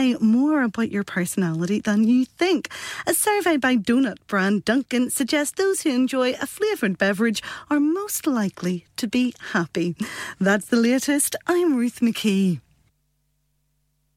say more about your personality than you think. A survey by donut brand Dunkin' suggests those who enjoy a flavoured beverage are most likely to be happy. That's the latest. I'm Ruth McKee.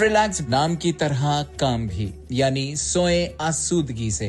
Relax नाम की तरह काम भी यानी सोए आसूदगी से।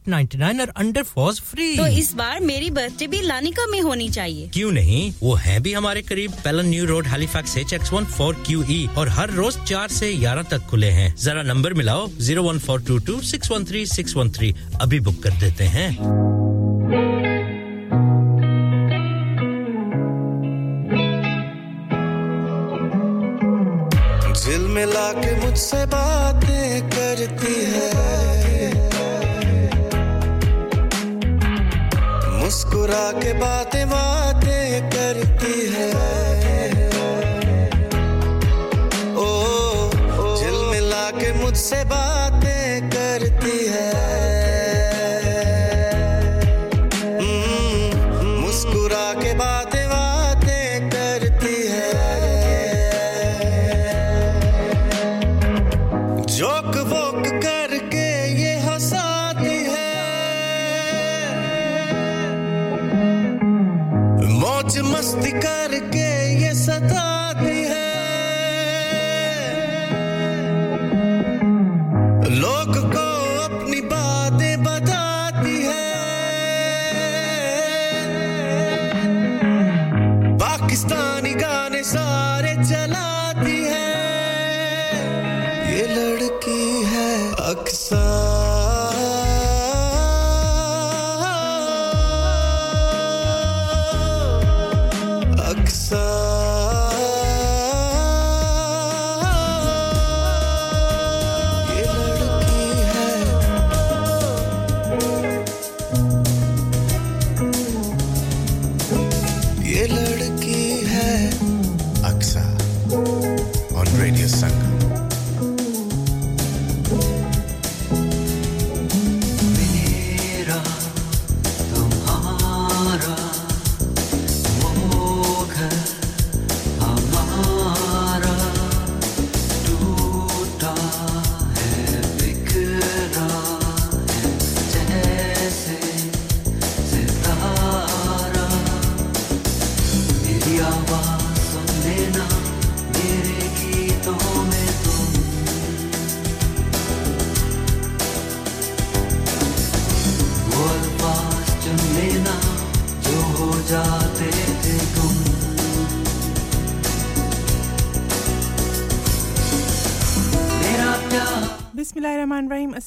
899 और under force free तो इस बार मेरी बर्थडे भी लानिका में होनी चाहिए। क्यों नहीं? वो है भी हमारे करीब। Pellon New Road Halifax H X one four Q E और हर रोज चार से ग्यारह तक खुले हैं। जरा नंबर मिलाओ। Zero one four two two six one three six one three अभी बुक कर देते हैं। दिल मिला के मुझसे बातें करती है। मुस्कुरा के बातें बातें करती है ओ, ओ ओ, ओ, ओ, ओ, ओ, ओ, ओ मिला के मुझसे बातें मस्ती करके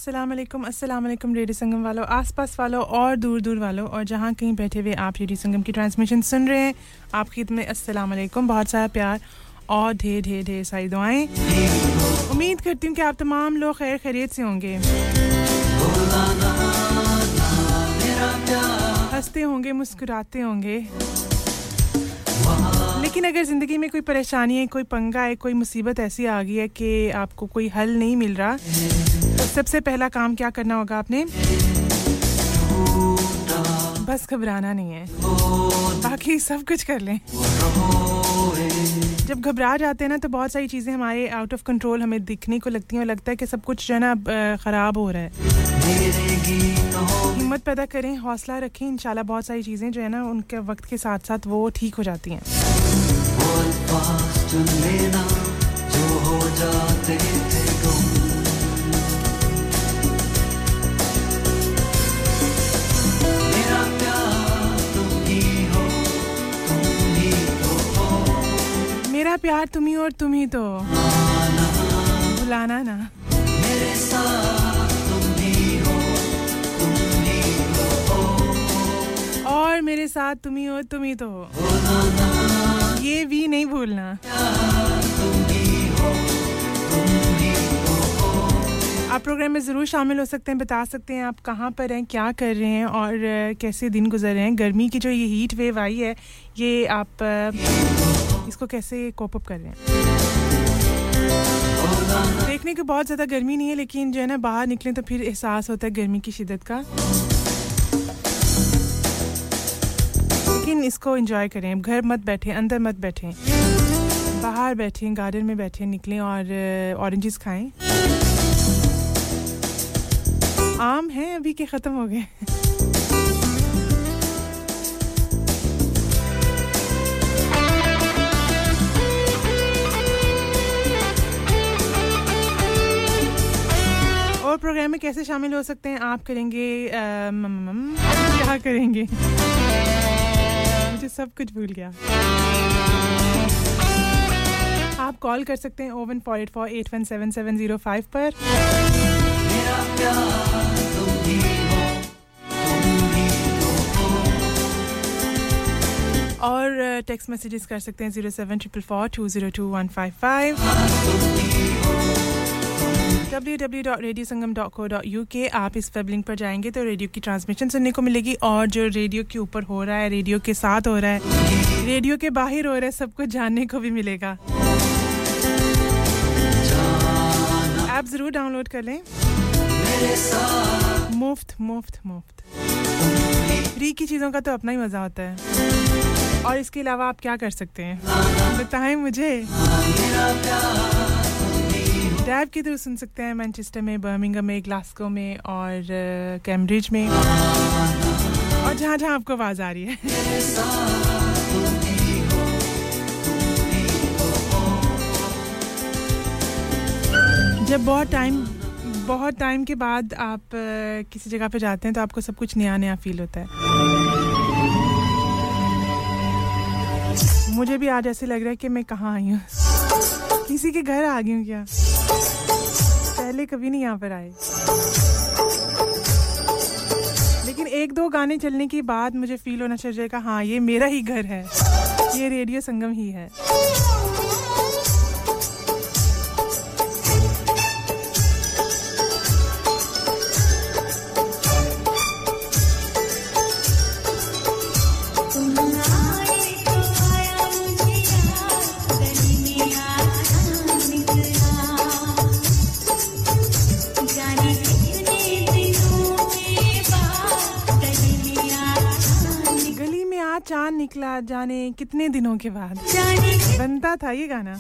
अस्सलाम वालेकुम रेडियो संगम वालों आसपास वालों और दूर दूर वालों, और जहाँ कहीं बैठे हुए आप रेडियो संगम की ट्रांसमिशन सुन रहे हैं आपकी में अस्सलाम वालेकुम बहुत सारा प्यार, और ढेर ढेर ढेर सारी दुआएँ। उम्मीद करती हूँ कि आप तमाम लोग खैर खैरियत से होंगे। हँसते होंगे, मुस्कुराते होंगे। लेकिन अगर ज़िंदगी में कोई परेशानी है, कोई पंगा है, कोई मुसीबत ऐसी आ गई है कि आपको कोई हल नहीं मिल रहा सबसे पहला काम क्या करना होगा आपने? बस घबराना नहीं है। बाकी सब कुछ कर लें। जब घबरा जाते हैं ना तो बहुत सारी चीज़ें हमारे आउट ऑफ़ कंट्रोल हमें दिखने को लगती हैं और लगता है कि सब कुछ जो है ना ख़राब हो रहा है। हिम्मत पैदा करें, हौसला रखें, इंशाल्लाह बहुत सारी चीज़ें जो है ना, उनके वक्त के साथ साथ वो ठीक हो जाती हैं। मेरा प्यार तुम ही और तुम ही तो। भुलाना ना। मेरे साथ तुम ही तुम तो हो और मेरे साथ तुम ही हो तुम ही तो। हो ये भी नहीं भूलना। आप प्रोग्राम में ज़रूर शामिल हो सकते हैं, बता सकते हैं आप कहाँ पर हैं, क्या कर रहे हैं और कैसे दिन गुजर रहे हैं। गर्मी की जो ये हीट वेव आई है, ये आप इसको कैसे कोप अप कर रहे हैं? देखने को बहुत ज़्यादा गर्मी नहीं है, लेकिन जो है ना, बाहर निकलें तो फिर एहसास होता है गर्मी की शिद्दत का। लेकिन इसको एंजॉय करें। घर मत बैठें, अंदर मत बैठें। बाहर बैठें गार्डन में बैठें, निकलें और ऑरेंजेस खाएँ। आम हैं अभी के ख़त्म हो गए। और प्रोग्राम में कैसे शामिल हो सकते हैं? आप करेंगे क्या करेंगे? मुझे सब कुछ भूल गया। आप कॉल कर सकते हैं oh one four eight four eight one seven seven zero five पर। और टेक्स्ट मैसेजेस कर सकते हैं zero seven triple four two zero two one five five www.radiosangam.co.uk आप इस वेब लिंक पर जाएँगे तो रेडियो की ट्रांसमिशन सुनने को मिलेगी और जो रेडियो के ऊपर हो रहा है, रेडियो के साथ हो रहा है, रेडियो के बाहर हो रहा है सब कुछ जानने को भी मिलेगा। आप ज़रूर डाउनलोड कर लें। मुफ़्त मुफ़्त मुफ़्त। फ्री की चीज़ों का तो अपना ही मज़ा होता है। और इसके अलावा आप क्या कर सकते हैं? बताएँ मुझे। डैब के थ्रू सुन सकते हैं मैनचेस्टर में बर्मिंगम में ग्लास्को में और कैम्ब्रिज में। और जहाँ जहाँ आपको आवाज़ आ रही है। जब बहुत टाइम बहुत टाइम के बाद आप किसी जगह पे जाते हैं तो आपको सब कुछ नया नया फील होता है। मुझे भी आज ऐसे लग रहा है कि मैं कहाँ आई हूँ। किसी के घर आ गई हूँ क्या? पहले कभी नहीं यहाँ पर आए। लेकिन एक दो गाने चलने के बाद मुझे फील होना चाहिए हाँ ये मेरा ही घर है। ये रेडियो संगम ही है। निकला जाने कितने दिनों के बाद? बनता था ये गाना।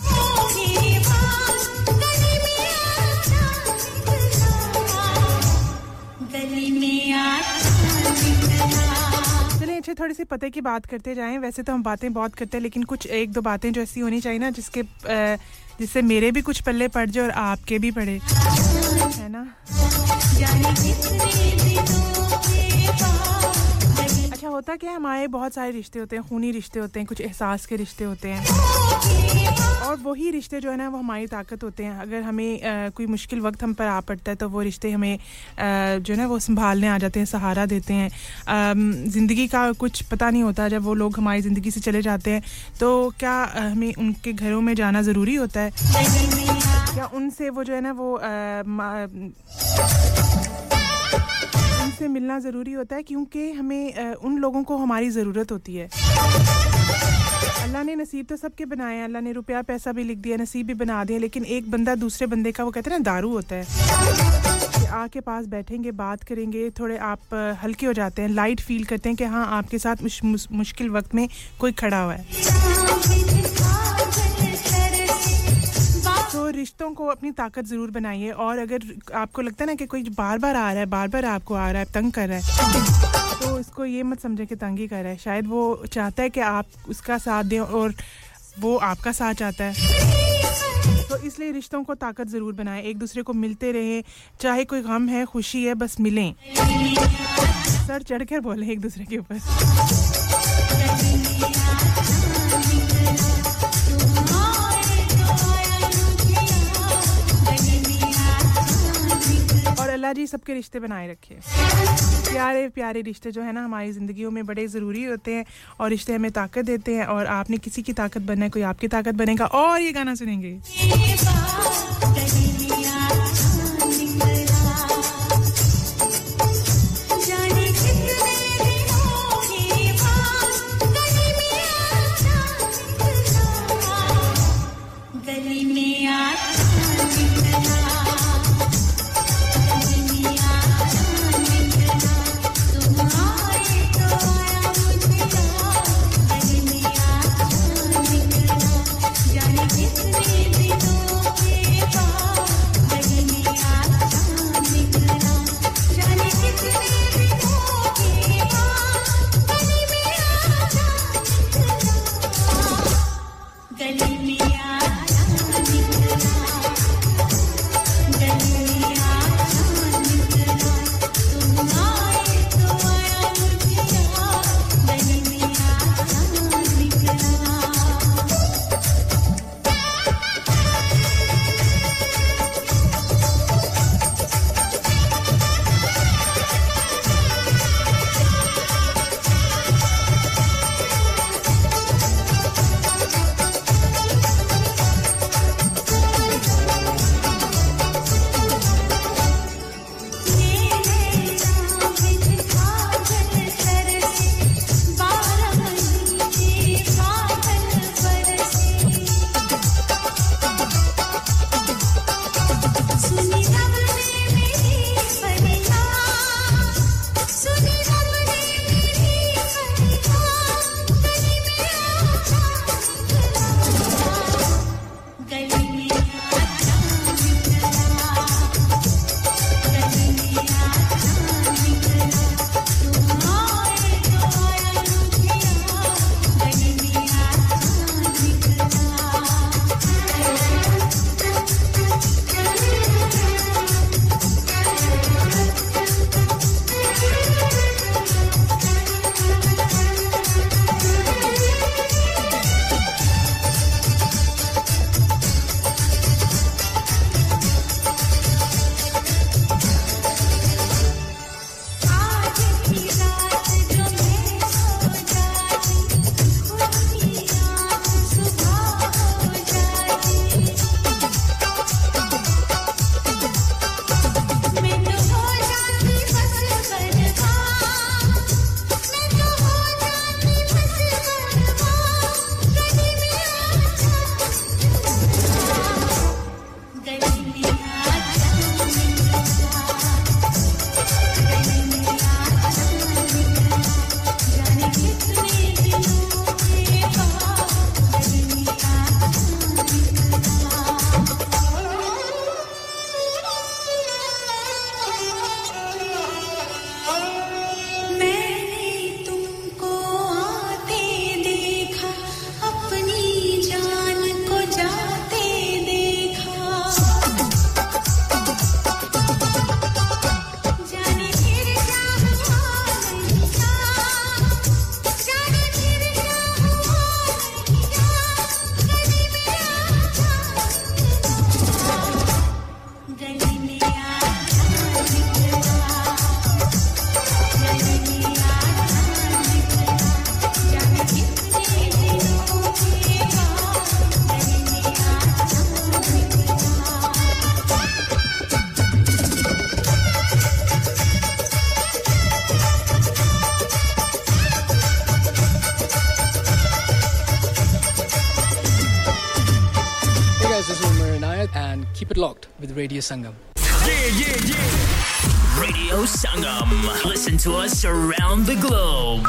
चलिए अच्छे थोड़ी सी पते की बात करते जाएँ। वैसे तो हम बातें बहुत करते हैं लेकिन कुछ एक दो बातें जो ऐसी होनी चाहिए ना जिसके जिससे मेरे भी कुछ पल्ले पड़ जाए और आपके भी पड़े। है ना? होता क्या है हमारे बहुत सारे रिश्ते होते हैं खूनी रिश्ते होते हैं कुछ एहसास के रिश्ते होते हैं। और वही रिश्ते जो है ना वो हमारी ताकत होते हैं। अगर हमें आ, कोई मुश्किल वक्त हम पर आ पड़ता है तो वो रिश्ते हमें आ, जो है ना वो संभालने आ जाते हैं सहारा देते हैं। ज़िंदगी का कुछ पता नहीं होता जब वो लोग हमारी ज़िंदगी से चले जाते हैं तो क्या हमें उनके घरों में जाना ज़रूरी होता है? क्या उनसे वो जो है ना वो आ, से मिलना ज़रूरी होता है क्योंकि हमें उन लोगों को हमारी ज़रूरत होती है। अल्लाह ने नसीब तो सबके बनाए हैं। अल्लाह ने रुपया पैसा भी लिख दिया नसीब भी बना दिया लेकिन एक बंदा दूसरे बंदे का वो कहते हैं ना दारू होता है। कि आके पास बैठेंगे बात करेंगे थोड़े आप हल्के हो जाते हैं लाइट फील करते हैं कि हाँ आपके साथ मुश, मुश, मुश्किल वक्त में कोई खड़ा हुआ है। तो रिश्तों को अपनी ताकत ज़रूर बनाइए और अगर आपको लगता है ना कि कोई बार बार आ रहा है, बार बार आपको आ रहा है, तंग कर रहा है तो उसको ये मत समझे कि तंग कर रहा है। शायद वो चाहता है कि आप उसका साथ दें और वो आपका साथ चाहता है। तो इसलिए रिश्तों को ताकत ज़रूर बनाएँ, एक दूसरे को मिलते रहें, चाहे कोई गम है, खुशी है, बस मिलें। सर चढ़ कर बोले एक दूसरे के ऊपर। अल्लाह जी सबके रिश्ते बनाए रखे। प्यारे प्यारे रिश्ते जो है ना, हमारी ज़िंदगी में बड़े ज़रूरी होते हैं और रिश्ते हमें ताकत देते हैं और आपने किसी की ताकत बनना है, कोई आपकी ताकत बनेगा और ये गाना सुनेंगे। Radio Sangam. Yeah, yeah, yeah. Radio Sangam. Listen to us around the globe.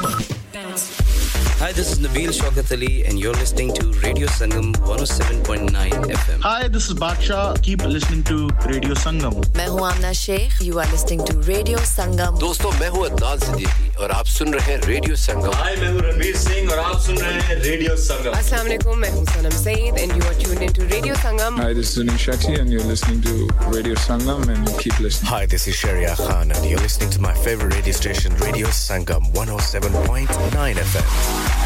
Hi, this is Nabil Shaukat Ali, and you're listening to Radio Sangam 107.9 FM. Hi, this is Baksha. Keep listening to Radio Sangam. मैं हूँ आमना Sheikh. You are listening to Radio Sangam. दोस्तों मैं हूँ अदनान सिद्दीकी और आप सुन रहे हैं रेडियो संगम हाय मैं हूँ रणवीर सिंह और आप सुन रहे हैं रेडियो संगम अस्सलाम वालेकुम मैं हूँ Sanam Saeed and you are tuned into Radio Sangam. Hi, this is Zunin Shetty and you're listening to Radio Sangam and keep listening. Hi, this is Sharia Khan and you're listening to my favorite radio station, Radio Sangam 107.9 FM.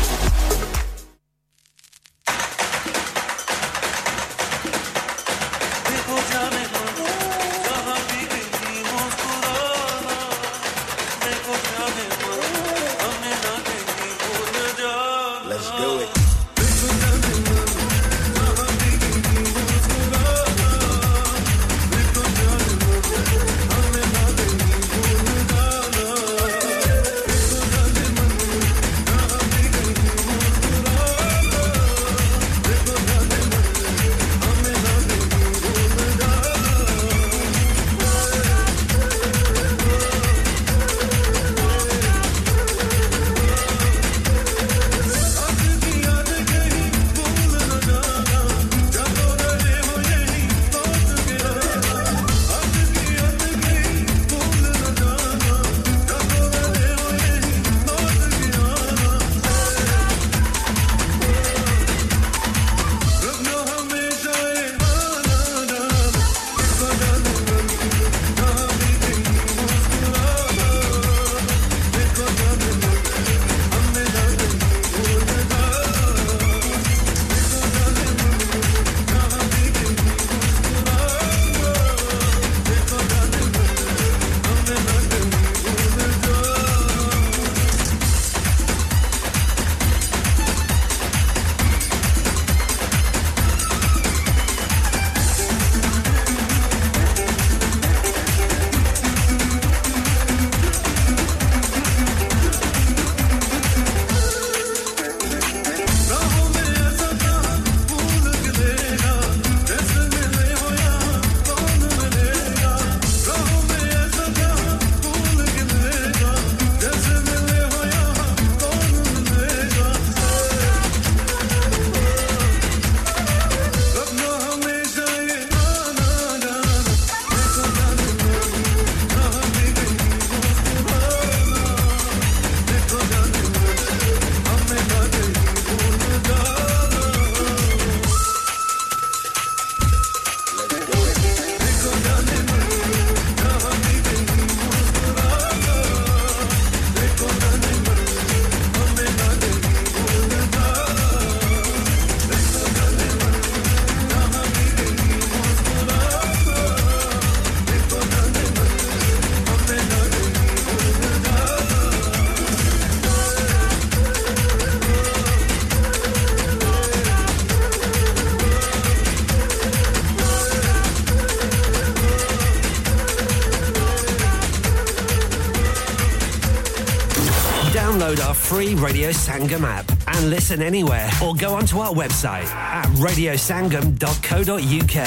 Radio Sangam app and listen anywhere or go onto our website at radiosangam.co.uk.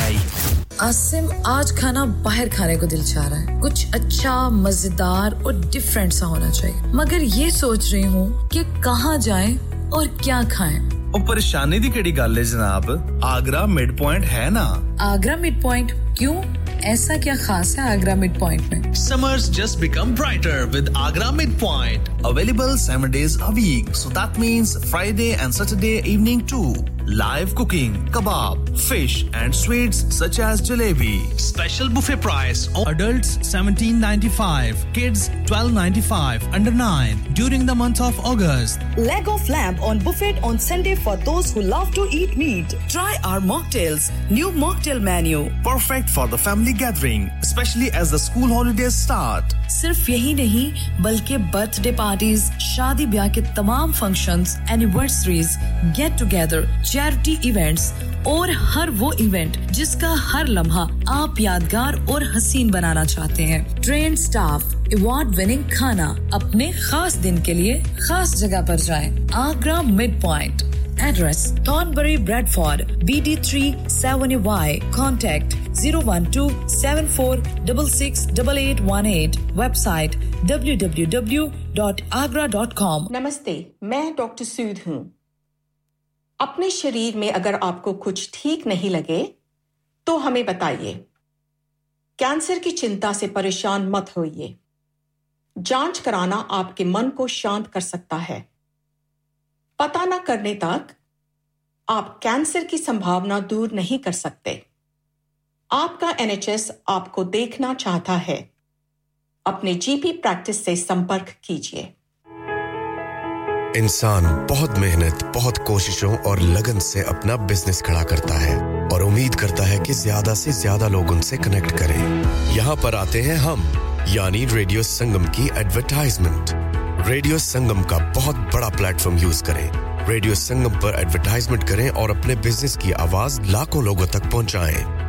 Asim आज खाना बाहर खाने को दिल चाह रहा है कुछ अच्छा मजेदार और डिफरेंट सा होना चाहिए मगर ये सोच रही हूँ कि कहाँ जाएं और क्या खाएं ਉਹ ਪਰੇਸ਼ਾਨੀ ਦੀ ਕਿਹੜੀ ਗੱਲ ਹੈ ਜਨਾਬ ਆਗਰਾ ਮਿਡ ਪੁਆਇੰਟ ਹੈ ਨਾ आगरा मिड पॉइंट क्यों ऐसा क्या खास है आगरा मिड पॉइंट में Summers just become brighter with Agra Midpoint. Available seven days a week. So that means Friday and Saturday evening too. Live cooking, kebab, fish and sweets such as jalebi. Special buffet price on adults 17.95, kids 12.95 under 9 during the month of August. Leg of lamb on buffet on Sunday for those who love to eat meat. Try our mocktails. New mocktail menu. Perfect for the family gathering, especially as the school holidays start. सिर्फ़ यही नहीं बल्कि birthday parties शादी ब्याह के तमाम functions, anniversaries get together charity events और हर वो इवेंट जिसका हर लम्हा आप यादगार और हसीन बनाना चाहते हैं। ट्रेन स्टाफ अवार्ड विनिंग खाना अपने खास दिन के लिए खास जगह पर जाएँ। Agra mid point Address Thornbury Bradford BD3 7Y Contact 012-7466-8818. Website www.agra.com. नमस्ते, मैं डॉक्टर सूद हूँ अपने शरीर में अगर आपको कुछ ठीक नहीं लगे तो हमें बताइए कैंसर की चिंता से परेशान मत होइए जाँच कराना आपके मन को शांत कर सकता है पता न करने तक आप कैंसर की संभावना दूर नहीं कर सकते आपका एनएचएस आपको देखना चाहता है। अपने जीपी प्रैक्टिस से संपर्क कीजिए। इंसान बहुत मेहनत, बहुत कोशिशों और लगन से अपना बिज़नेस खड़ा करता है और उम्मीद करता है कि ज़्यादा से ज़्यादा लोग उनसे कनेक्ट करें। यहाँ पर आते हैं हम, यानी रेडियो संगम की एडवर्टाइजमेंट रेडियो संगम का बहुत बड़ा प्लेटफॉर्म यूज़ करें। रेडियो संगम पर एडवर्टाइजमेंट करें और अपने बिज़नेस की आवाज़ लाखों लोगों तक पहुंचाएँ।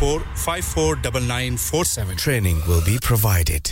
549947. Training will be provided.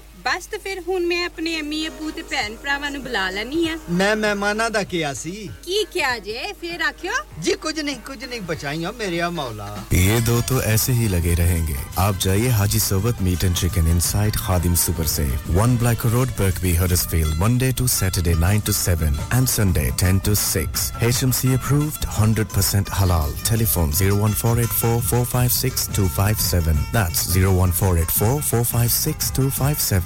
ਬਸ ਤੇ ਫਿਰ ਹੁਣ ਮੈਂ ਆਪਣੇ ਅੰਮੀ ਅਬੂ ਤੇ ਭੈਣ ਭਰਾਵਾਂ ਨੂੰ ਬੁਲਾ ਲੈਣੀ ਆ ਮੈਂ ਮਹਿਮਾਨਾਂ ਦਾ ਕਿਹਾ ਸੀ ਕੀ ਕਿਹਾ ਜੇ ਫਿਰ ਆਖਿਓ जी कुछ नहीं कुछ नहीं बचाइया मेरे मौला ये दो तो ऐसे ही लगे रहेंगे आप जाइए Haji Sobat meat and chicken inside Khadim super से one Black Road Birkby Huddersfield Monday to Saturday 9 to 7 and Sunday 10 to 6 HMC approved 100% halal telephone 01484 456 257 that's 01484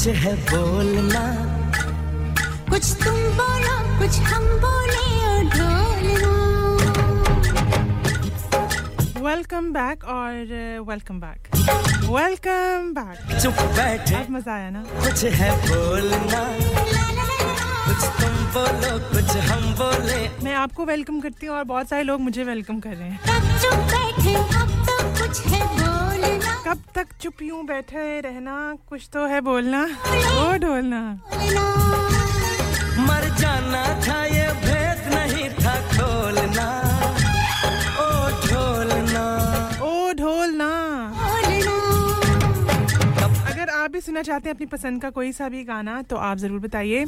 कुछ है बोलना। कुछ तुम बोलो कुछ हम बोले और ढोलना। वेलकम बैक और वेलकम बैक वेलकम बैक चुप बैठे। आज मज़ा आया ना? कुछ है बोलना। कुछ तुम बोलो कुछ हम बोले। मैं आपको वेलकम करती हूँ और बहुत सारे लोग मुझे वेलकम कर रहे हैं। चुप बैठे अब तो कुछ है बोलना। कब तक चुप यूँ बैठे रहना? कुछ तो है बोलना। ओ ढोलना। मर जाना था ये भेद नहीं था खोलना। ओ ढोलना। ओ ढोलना। अगर आप भी सुनना चाहते हैं अपनी पसंद का कोई सा भी गाना तो आप ज़रूर बताइए।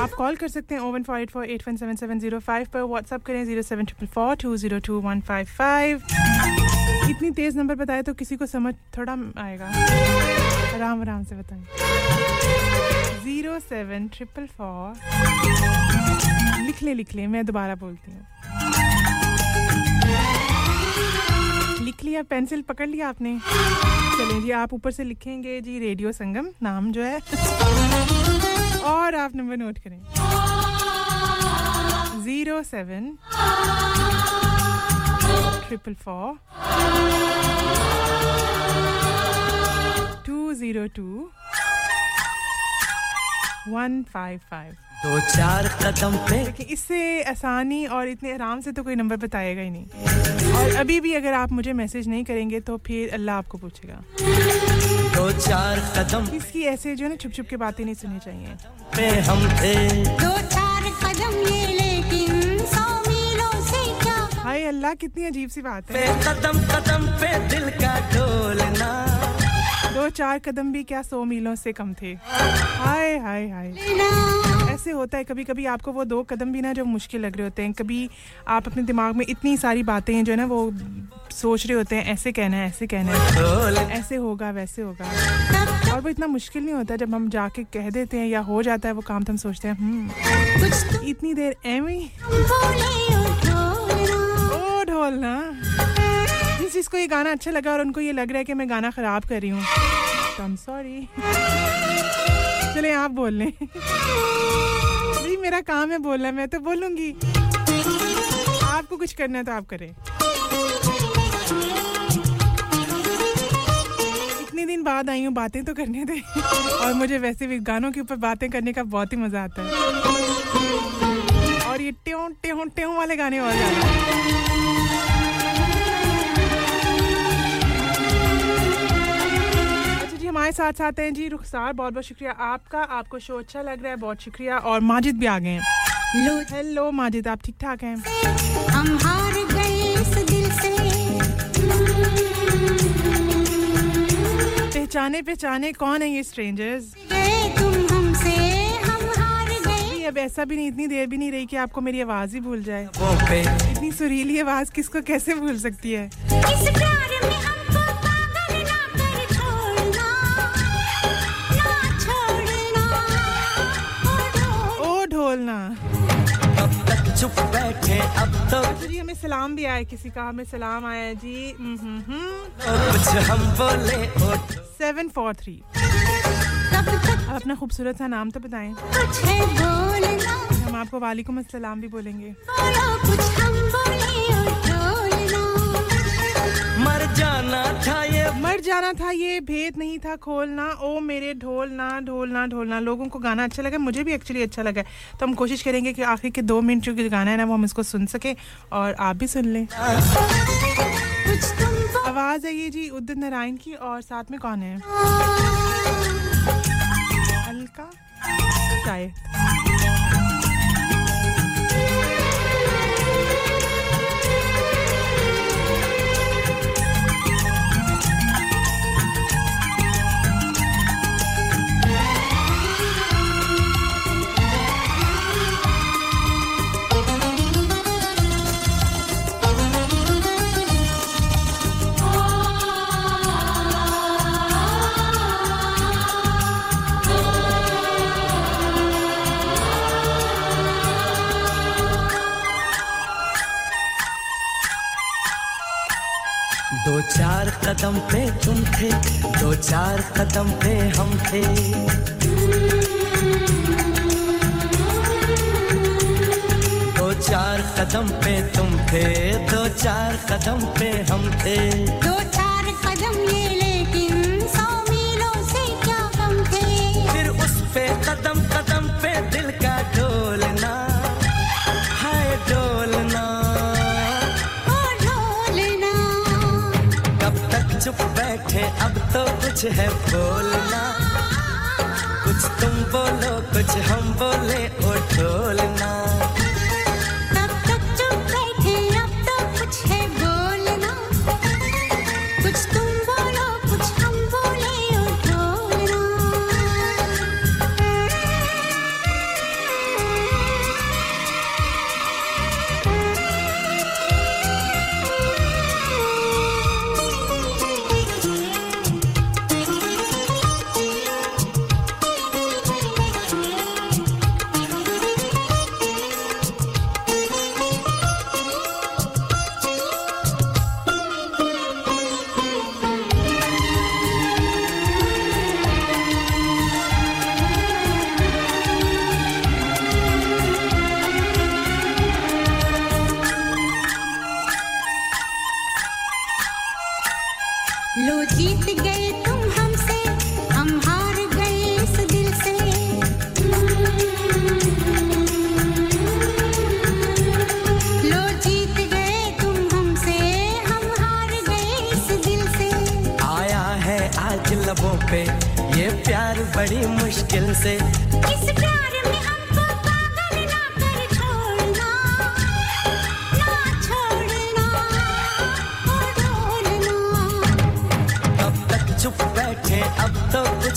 आप कॉल कर सकते हैं oh one four eight four eight one seven seven zero five पर। व्हाट्सअप करें zero seven triple four two zero two one five five इतनी तेज नंबर बताए तो किसी को समझ थोड़ा आएगा। आराम आराम से बताएँ। Zero seven triple four. लिख ले लिख ले मैं दोबारा बोलती हूँ। लिख लिया, पेंसिल पकड़ लिया आपने? चलिए जी, आप ऊपर से लिखेंगे जी, रेडियो संगम, नाम जो है। और आप नंबर नोट करें। Zero seven triple four. Two zero two one five five. दो चार कदम पे। देखिए इससे आसानी और इतने आराम से तो कोई नंबर बताएगा ही नहीं। और अभी भी अगर आप मुझे मैसेज नहीं करेंगे तो फिर अल्लाह आपको पूछेगा। दो चार कदम इसकी ऐसे जो है ना छुप छुप के बातें नहीं सुननी चाहिए। पे हम थे। दो चार कदम ये हाय अल्लाह कितनी अजीब सी बात है। कदम कदम पे दिल का डोलना दो चार कदम भी क्या सौ मीलों से कम थे। हाय हाय हाय। ऐसे होता है कभी कभी आपको वो दो कदम भी ना जो मुश्किल लग रहे होते हैं। कभी आप अपने दिमाग में इतनी सारी बातें हैं जो है ना वो सोच रहे होते हैं ऐसे कहना है ऐसे कहना है। ऐसे होगा वैसे होगा। और वो इतना मुश्किल नहीं होता जब हम जाके कह देते हैं या हो जाता है वो काम तो हम सोचते हैं हम्म इतनी देर एमी ओ ढोलना जिस जिसको ये गाना अच्छा लगा और उनको ये लग रहा है कि मैं गाना खराब कर रही हूँ। तो I'm सॉरी चले आप बोल लें। भाई मेरा काम है बोलना, मैं तो बोलूँगी। आपको कुछ करना है तो आप करें। इतने दिन बाद आई हूँ, बातें तो करने दे। और मुझे वैसे भी गानों के ऊपर बातें करने का बहुत ही मज़ा आता है। और ये ट्यों ट्यों ट्यों वाले गाने और ज़्यादा। हमारे साथ साथ हैं जी रुखसार बहुत बहुत शुक्रिया आपका। आपको शो अच्छा लग रहा है बहुत शुक्रिया। और माजिद भी आ गए हैं। हेलो माजिद आप ठीक ठाक हैं? हम हार गए इस दिल से। पहचाने पहचाने कौन है ये स्ट्रेंजर्स अब ऐसा भी नहीं इतनी देर भी नहीं रही कि आपको मेरी आवाज़ ही भूल जाए। इतनी सुरीली आवाज़ किसको कैसे भूल सकती है? ओ अब तक चुप बैठे अब तो। जी हमें सलाम भी आया किसी का हमें सलाम आया है। जी कुछ हम बोले सेवन फोर थ्री। आप अपना खूबसूरत सा नाम तो बताएँ। बोलना। हम आपको वालेकुम अस्सलाम भी बोलेंगे। बोलो कुछ हम बोले मर जाना था ये। मर जाना था ये भेद नहीं था खोलना ओ मेरे ढोलना ढोलना ढोलना लोगों को गाना अच्छा लगा मुझे भी एक्चुअली अच्छा लगा। तो हम कोशिश करेंगे कि आखिर के दो मिनट जो गाना है ना वो हम इसको सुन सके और आप भी सुन लें। आवाज़ है ये जी उदित नारायण की और साथ में कौन है। अलका? शायद। दो चार कदम पे तुम थे दो चार कदम पे हम थे। दो चार कदम पे तुम थे दो चार कदम पे हम थे। दो चार कदम ये लेकिन सौ मीलों से क्या कम थे? फिर उस पे कदम कदम कुछ है बोलना। कुछ तुम बोलो कुछ हम बोले ओ ढोलना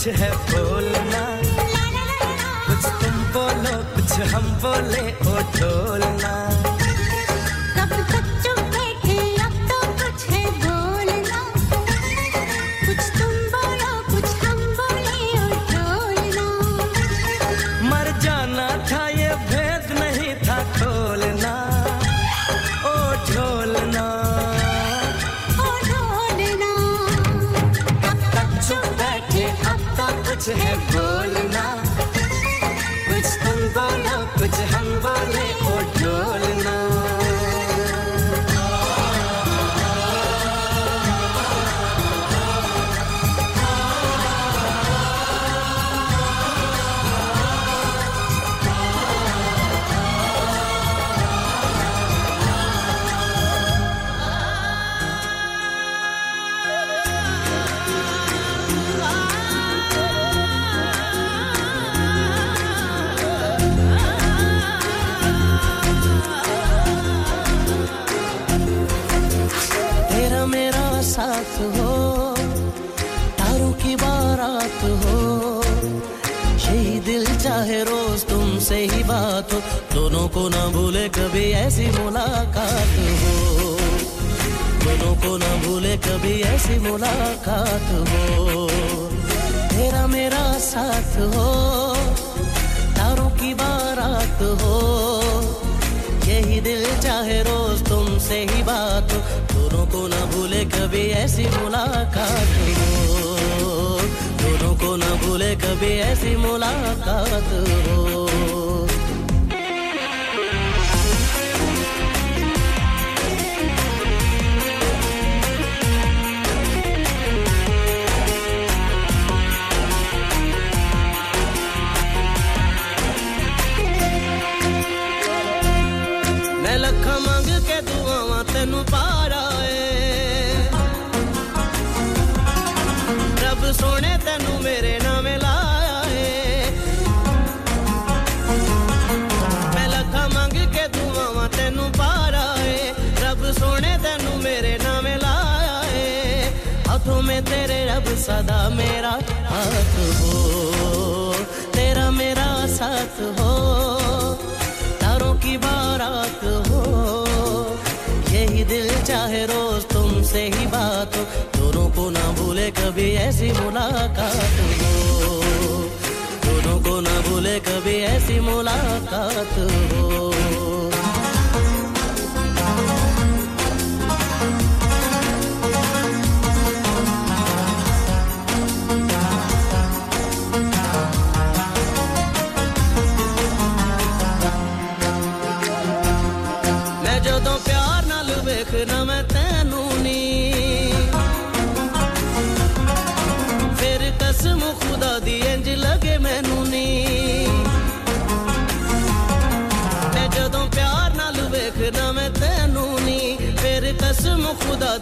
कुछ है बोलना। कुछ तुम बोलो कुछ हम बोले ओ ढोलना मुलाकात हो, तेरा मेरा साथ हो, तारों की बारात हो, यही दिल चाहे रोज तुमसे ही बात हो, दोनों को ना भूले कभी ऐसी मुलाकात हो, दोनों को ना भूले कभी ऐसी मुलाकात हो। सदा मेरा हाथ हो, तेरा मेरा साथ हो, तारों की बारात हो। यही दिल चाहे रोज तुमसे ही बात हो, दोनों को ना भूले कभी ऐसी मुलाकात हो। दोनों को ना भूले कभी ऐसी मुलाकात हो।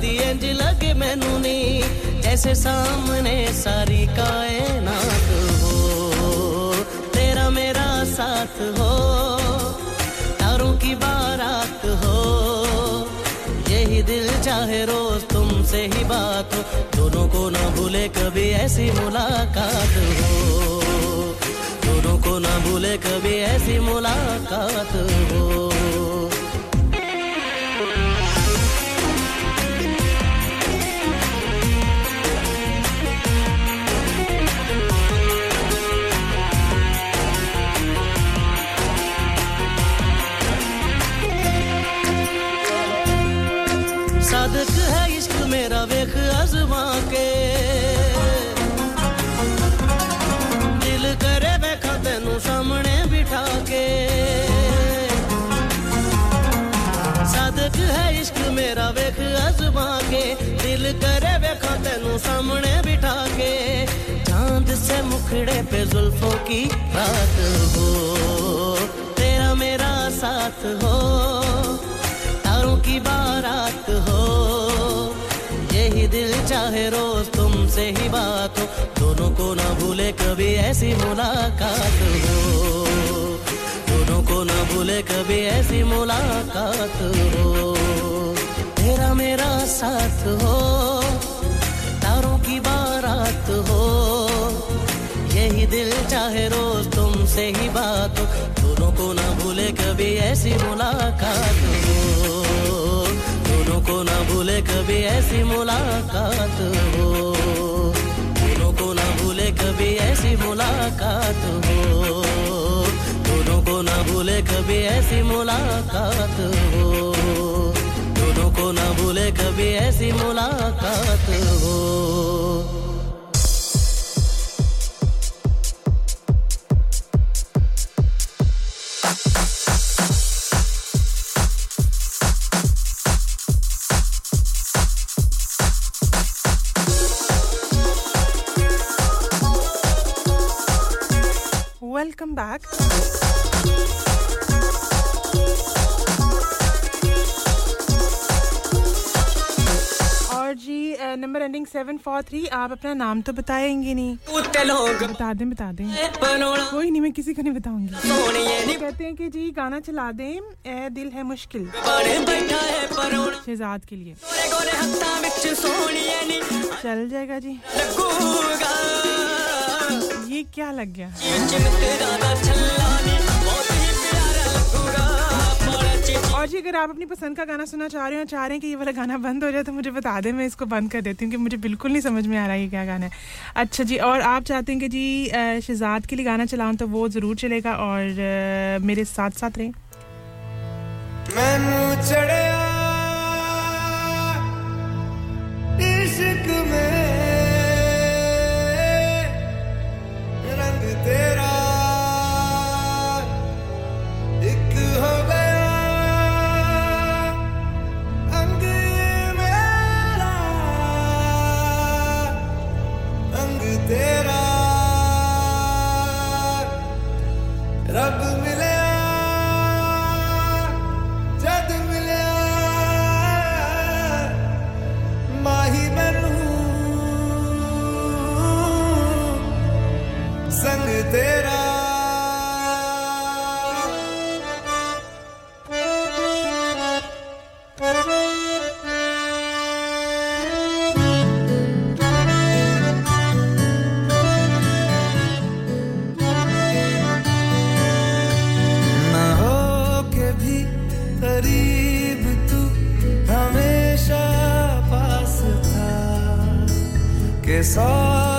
ਦੀ ਇੰਜ ਲਗੇ ਮੈਨੂੰ ਨੀ ਜੈਸੇ ਸਾਹਮਣੇ ਸਾਰੀ ਕਾਇਨਾਤ ਹੋ ਤੇਰਾ ਮੇਰਾ ਸਾਥ ਹੋ तारों की बारात हो यही दिल चाहे रोज तुमसे ही बात हो दोनों को ना भूले कभी ऐसी मुलाकात हो दोनों को ना भूले कभी ऐसी मुलाकात हो सामने बिठा के चाँद से मुखड़े पे जुल्फों की रात हो। तेरा मेरा साथ हो, तारों की बारात हो। यही दिल चाहे रोज तुमसे ही बात हो, दोनों को ना भूले कभी ऐसी मुलाकात हो। दोनों को ना भूले कभी ऐसी मुलाकात हो। तेरा मेरा साथ हो। की बारात हो। यही दिल चाहे रोज तुमसे ही बात हो। दोनों को ना भूले कभी ऐसी मुलाकात हो। दोनों को ना भूले कभी ऐसी मुलाकात हो। दोनों को ना भूले कभी ऐसी मुलाकात हो। दोनों को ना भूले कभी ऐसी मुलाकात हो। दोनों को ना भूले कभी ऐसी मुलाकात हो। सेवन फोर थ्री आप अपना नाम तो बताएँगे नहीं। बता दें बता दें। कोई नहीं मैं किसी को नहीं बताऊँगी। वो कहते हैं कि जी गाना चला दें ए दिल है मुश्किल। शहजाद के लिए। चल जाएगा जी। ये क्या लग गया? और जी, अगर आप अपनी पसंद का गाना सुनना चाह रहे हो चाह रहे हैं कि ये वाला गाना बंद हो जाए तो मुझे बता दें, मैं इसको बंद कर देती हूँ कि मुझे बिल्कुल नहीं समझ में आ रहा है ये क्या गाना है। अच्छा जी, और आप चाहते हैं कि जी शहजाद के लिए गाना चलाऊँ तो वो ज़रूर चलेगा और मेरे साथ साथ रहें मैं इश्क के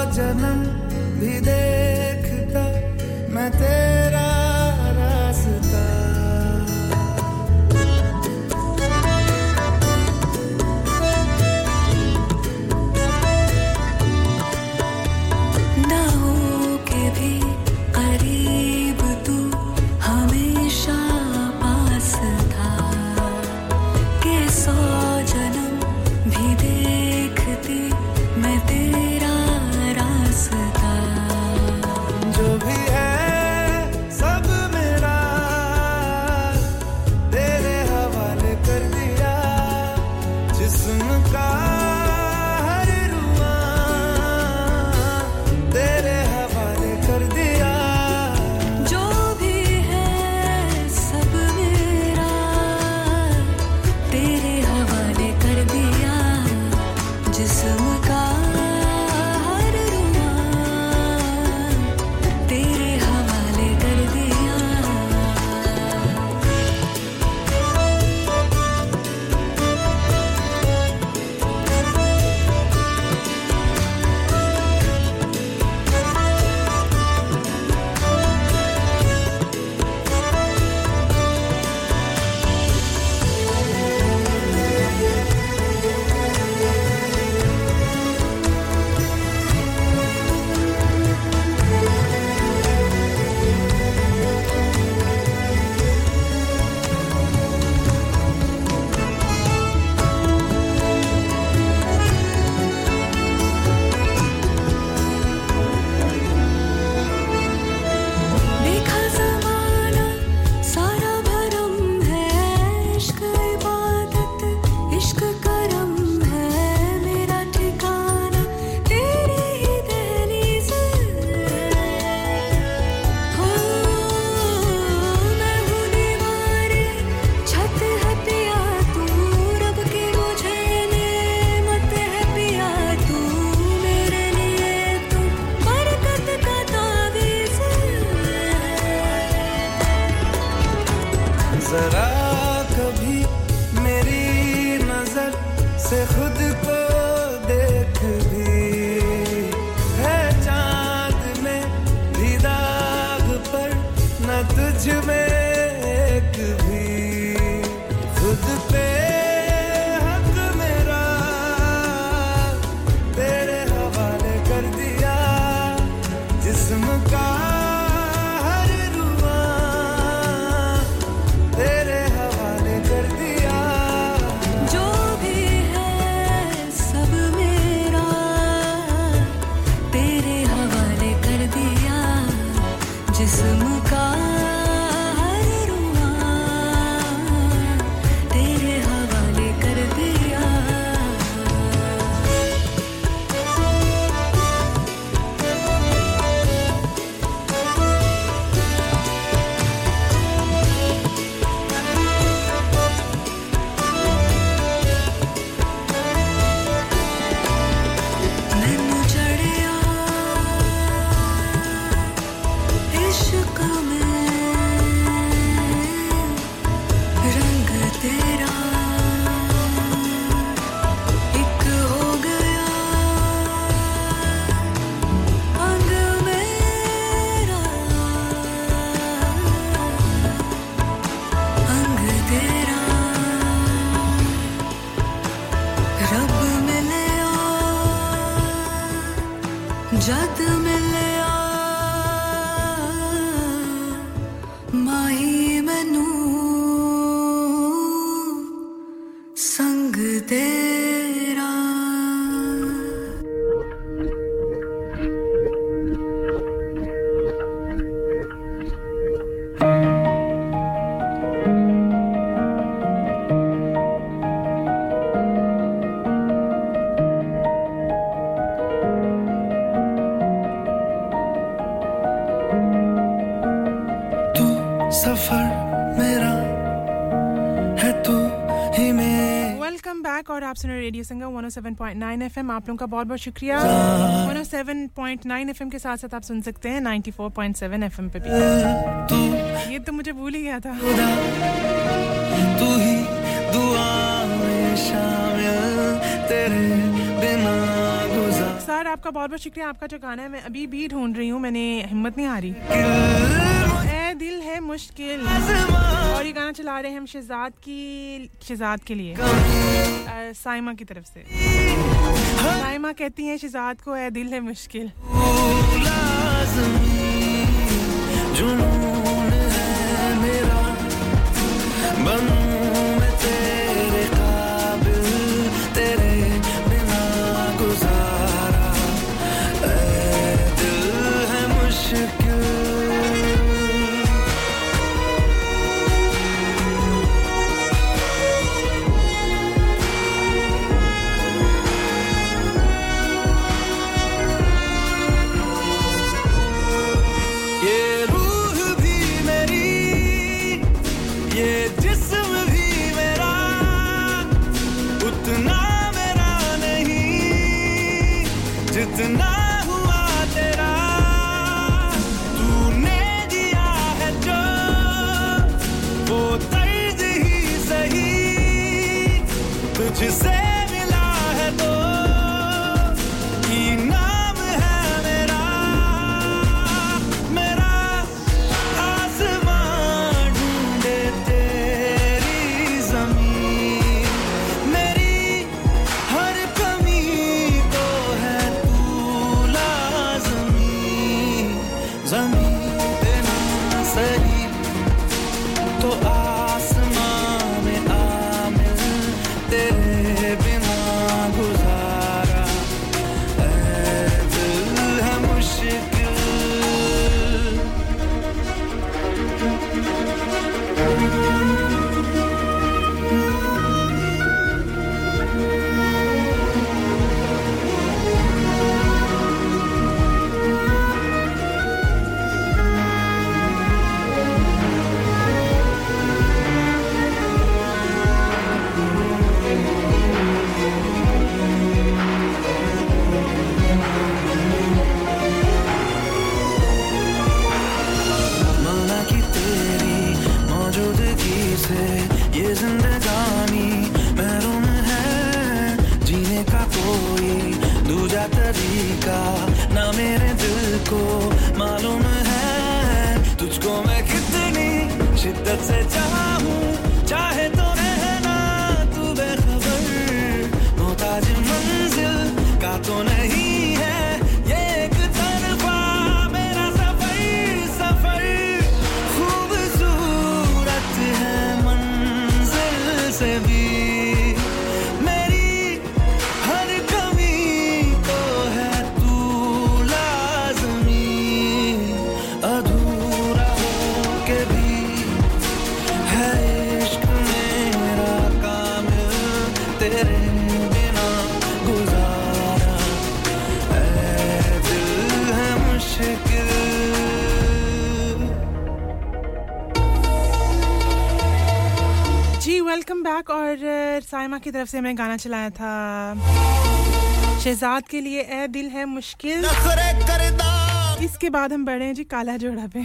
रेडियो संगम 107.9 एफएम आप लोगों का बहुत बहुत शुक्रिया। 107.9 एफएम के साथ साथ आप सुन सकते हैं 94.7 एफएम पे भी। ये तो मुझे भूल ही गया था। तू ही दुआ में शामिल तेरे बिना सर आपका बहुत बहुत शुक्रिया। आपका जो गाना है मैं अभी भी ढूंढ रही हूँ मैंने हिम्मत नहीं आ रही है मुश्किल। और ये गाना चला रहे हैं हम शहजाद की, शहजाद के लिए। साइमा की तरफ़ से। साइमा कहती हैं, शहजाद को है दिल है मुश्किल। जुनून है मेरा। अ, साइमा की तरफ़ से मैं गाना चलाया था। शहजाद के लिए ए दिल है मुश्किल। इसके बाद हम बढ़े हैं जी काला जोड़ा पे।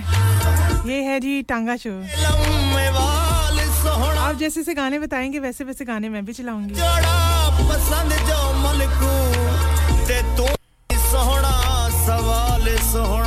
ये है जी टांगा शो आप जैसे से गाने बताएँगे वैसे वैसे गाने मैं भी चलाऊँगी। पसंद जो मन को ते तू सोहना सवाल सोहना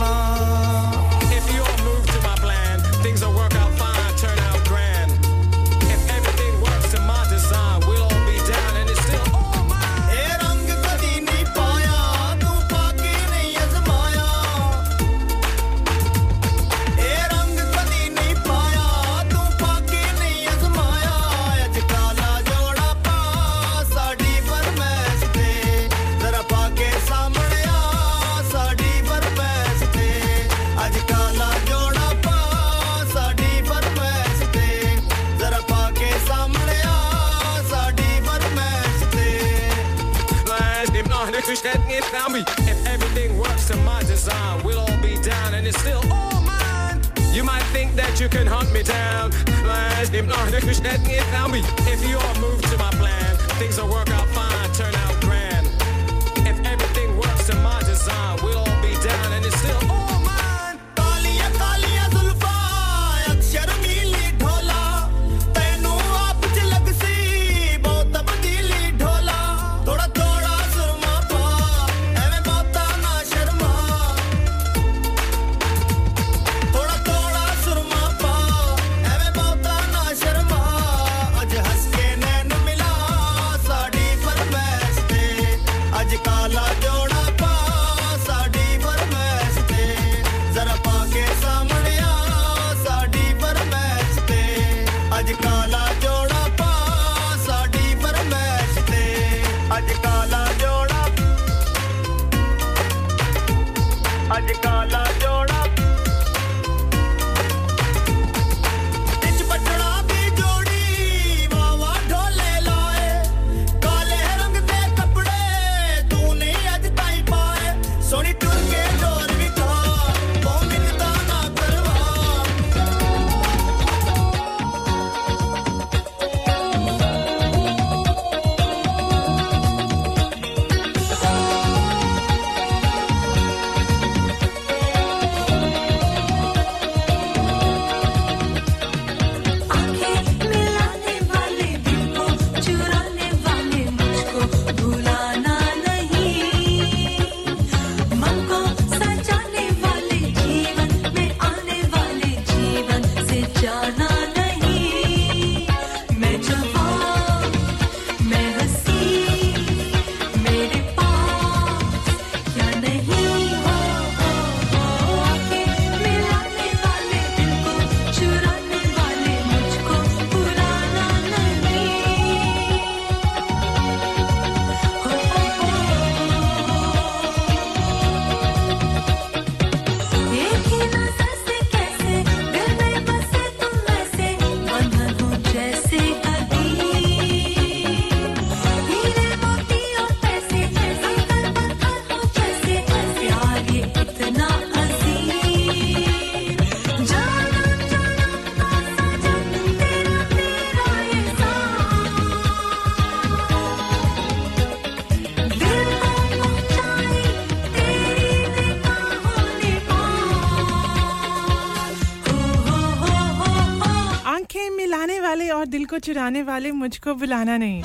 को चुराने वाले मुझको बुलाना नहीं।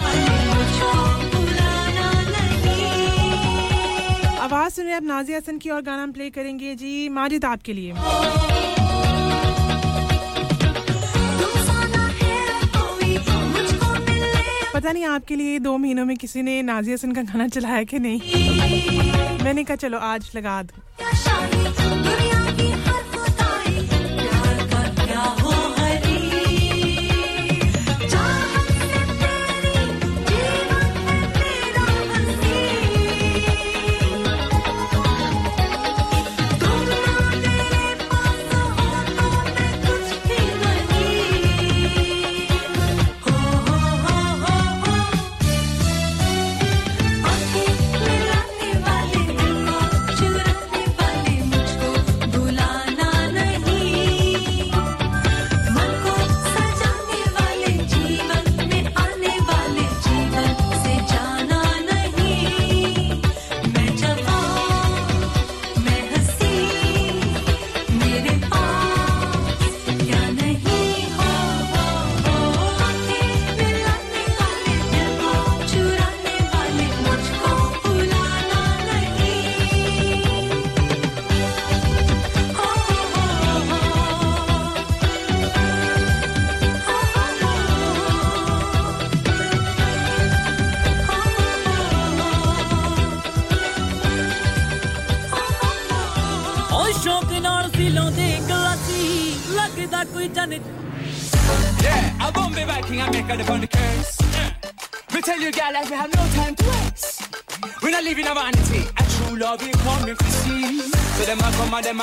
आवाज़ सुन रहे आप नाजी हसन की और गाना प्ले करेंगे जी, माजिद आपके लिए। पता नहीं आपके लिए दो महीनों में किसी ने नाजिया हसन का गाना चलाया कि नहीं। मैंने कहा, चलो, आज लगा दो।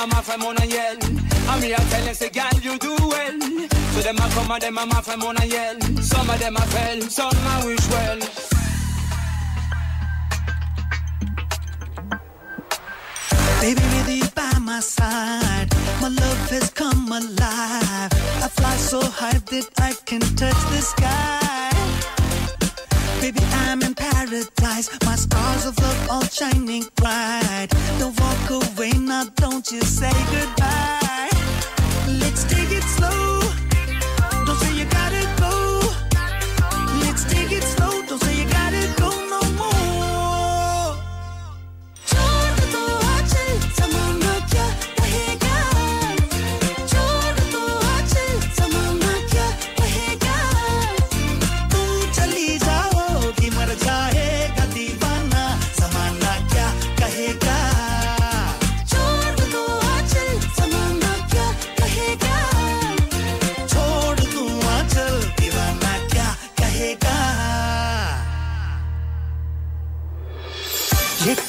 mama from on yell. And me tell them, say, girl, you do well. So them I come and them mama from on yell. Some of them I fell, some I wish well. Baby, with you by my side, my love has come alive. I fly so high that I can touch the sky. Baby, I'm in paradise. My stars of love all shining bright. Don't walk away now, don't you say goodbye. Let's take it slow.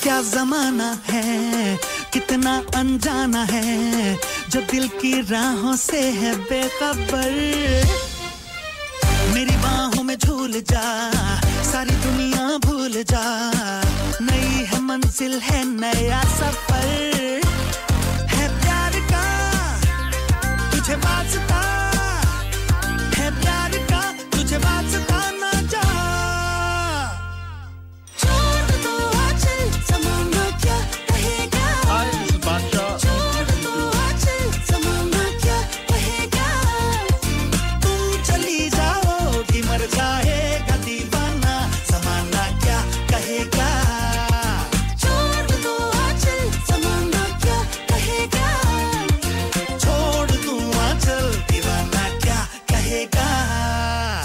क्या जमाना है? कितना अनजाना है? जो दिल की राहों से है बेखबर। मेरी बाहों में झूल जा, सारी दुनिया भूल जा। नई है मंजिल, है नया सफ़र। है प्यार का, तुझे वास्ता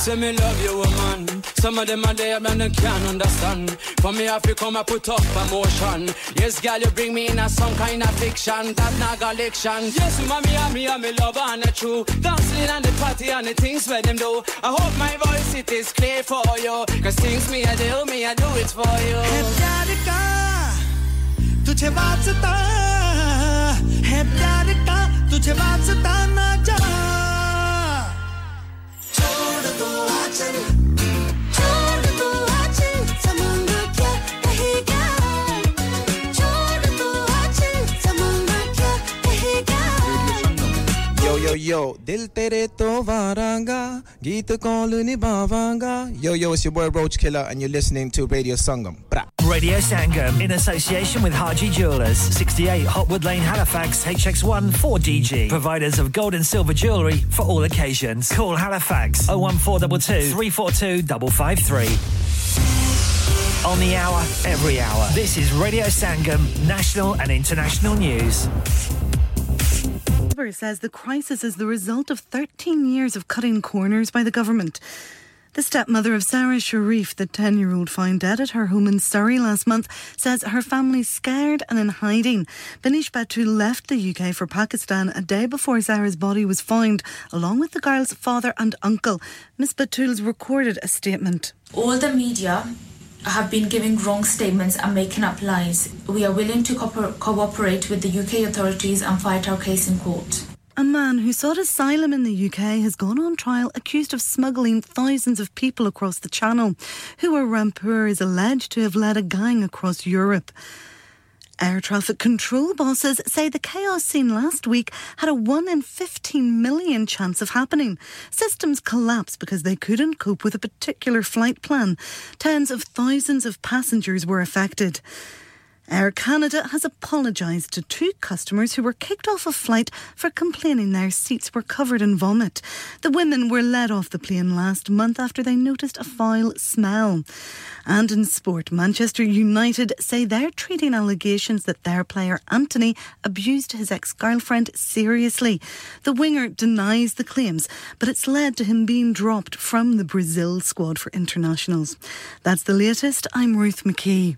Say me love you, woman. Some of them are there, man, they can't understand. For me, I feel come and put up emotion. Yes, girl, you bring me in a some kind of fiction. That not collection. Yes, mommy, and me, and me love and the true. Dancing and the party and the things where them do. I hope my voice it is clear for you. Cause things me I do, me I do it for you. है प्यार का तुझे वास्ता है प्यार का तुझे वास्ता ना जा छोड़ दो आंचल yo, Dil To Varanga, Gita Koluni Yo, yo, it's your boy Roach Killer, and you're listening to Radio Sangam. Bra. Radio Sangam, in association with Haji Jewelers, 68 Hotwood Lane, Halifax, HX1 4DG. Providers of gold and silver jewellery for all occasions. Call Halifax 01422 342 553. On the hour, every hour. This is Radio Sangam, national and international news. Labour says the crisis is the result of 13 years of cutting corners by the government. The stepmother of Sarah Sharif, the 10 year old found dead at her home in Surrey last month, says her family's scared and in hiding. Banish Batul left the UK for Pakistan a day before Sarah's body was found, along with the girl's father and uncle. Miss Batul's recorded a statement. All the media have been giving wrong statements and making up lies. We are willing to cooper- cooperate with the UK authorities and fight our case in court. A man who sought asylum in the UK has gone on trial accused of smuggling thousands of people across the Channel. Hua Rampur is alleged to have led a gang across Europe. Air traffic control bosses say the chaos seen last week had a 1 in 15 million chance of happening. Systems collapsed because they couldn't cope with a particular flight plan. Tens of thousands of passengers were affected. Air Canada has apologised to two customers who were kicked off a flight for complaining their seats were covered in vomit. The women were led off the plane last month after they noticed a foul smell. And in sport, Manchester United say they're treating allegations that their player Anthony abused his ex girlfriend seriously. The winger denies the claims, but it's led to him being dropped from the Brazil squad for internationals. That's the latest. I'm Ruth McKee.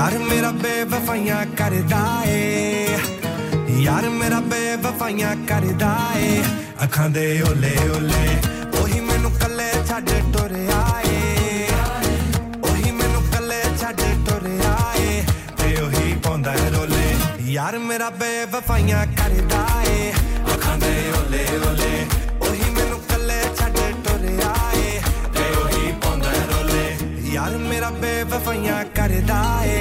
ਯਾਰ ਮੇਰਾ ਬੇਵਫਾਈਆਂ ਕਰਦਾ ਏ ਯਾਰ ਮੇਰਾ ਬੇਵਫਾਈਆਂ ਕਰਦਾ ਏ ਅੱਖਾਂ ਦੇ ਓਲੇ ਓਲੇ ਉਹੀ ਮੈਨੂੰ ਕੱਲੇ ਛੱਡ ਟੁਰਿਆ ਏ ਉਹੀ ਮੈਨੂੰ ਕੱਲੇ ਛੱਡ ਟੁਰਿਆ ਏ ਤੇ ਉਹੀ ਪਾਉਂਦਾ ਏ ਰੋਲੇ ਯਾਰ ਮੇਰਾ ਬੇਵਫਾਈਆਂ ਕਰਦਾ ਏ ਅੱਖਾਂ ਦੇ ਓਲੇ ਓਲੇ ਉਹੀ ਮੈਨੂੰ ਕੱਲੇ ਛੱਡ ਟੁਰਿਆ ਏ ਤੇ ਉਹੀ ਪਾਉਂਦਾ ਏ ਰੋਲੇ ਯਾਰ ਮੇਰਾ ਬੇਵਫਾਈਆਂ ਕਰਦਾ ਏ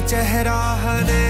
चेहरा है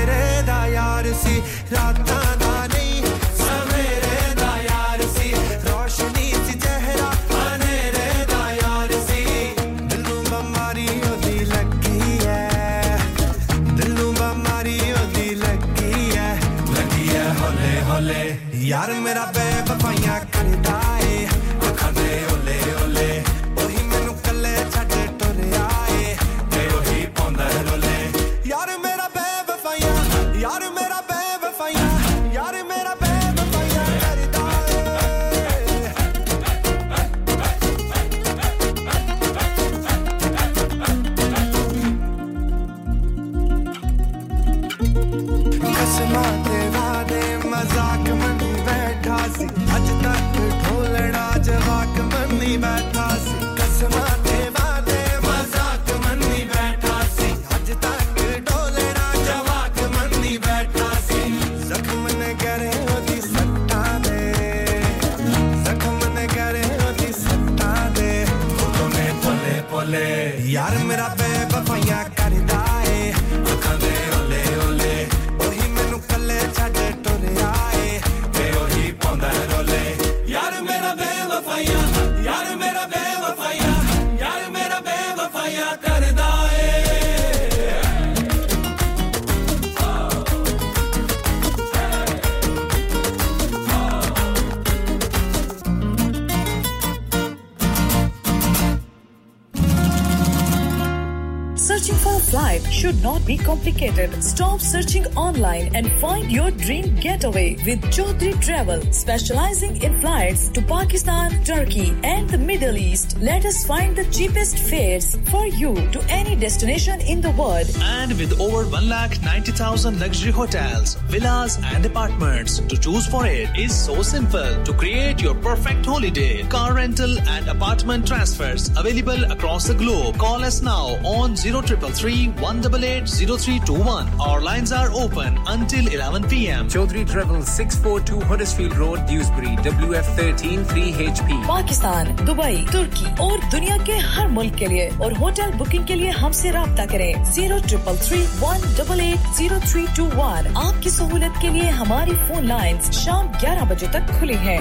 complicated. Stops online and find your dream getaway with Chaudhary Travel, specializing in flights to Pakistan, Turkey, and the Middle East. Let us find the cheapest fares for you to any destination in the world. And with over 1,90,000 luxury hotels, villas, and apartments to choose for it is so simple to create your perfect holiday. Car rental and apartment transfers available across the globe. Call us now on 0333 188 0321. Our lines are open until 11 pm. Chaudhary Travel 642 Huddersfield Road, Dewsbury, WF13 3HP. Pakistan Dubai तुर्की और दुनिया के हर मुल्क के लिए और hotel booking के लिए हमसे रब्ता करें zero triple three one double eight zero three two one आपकी सहूलत के लिए हमारी फ़ोन लाइन शाम 11 बजे तक खुली हैं।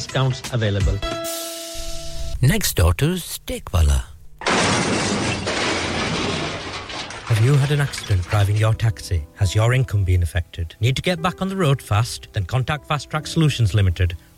discounts available. Next door to Steakwala. Have you had an accident driving your taxi? Has your income been affected? Need to get back on the road fast? Then contact Fast Track Solutions Limited,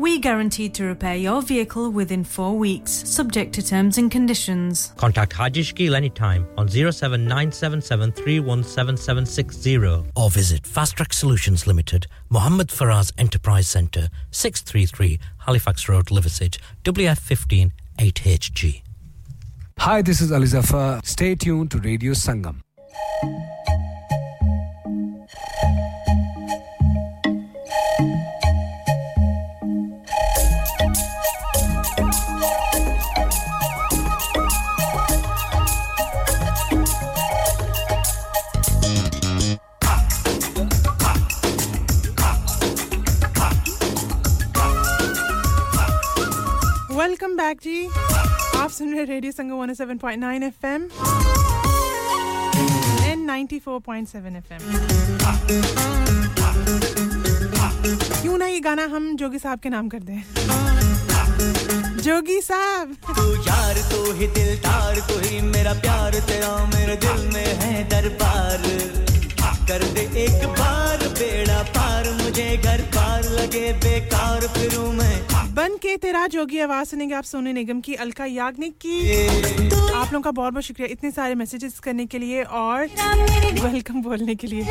We guarantee to repair your vehicle within four weeks, subject to terms and conditions. Contact Haji Shkil anytime on 07977317760 or visit Fast Track Solutions Limited, Mohammed Faraz Enterprise Centre, 633 Halifax Road, Liversedge, WF15 8HG. Hi, this is Ali Zafar. Stay tuned to Radio Sangam. Welcome back जी आप सुन रहे radio Sangam 107.9 FM and 94.7 FM क्यों ना ये गाना हम जोगी साहब के नाम कर दें? जोगी साहब। तू यार, तू ही दिलदार, तू ही मेरा प्यार, तेरा मेरे दिल में है दरबार। कर दे एक बार बेड़ा पार मुझे घर पार लगे बेकार फिरूं मैं। बन के तेरा जोगी आवाज़ सुनेंगे आप सोनू निगम की अलका याग्निक की। आप लोगों का बहुत बहुत शुक्रिया इतने सारे मैसेजेस करने के लिए और वेलकम बोलने के लिए।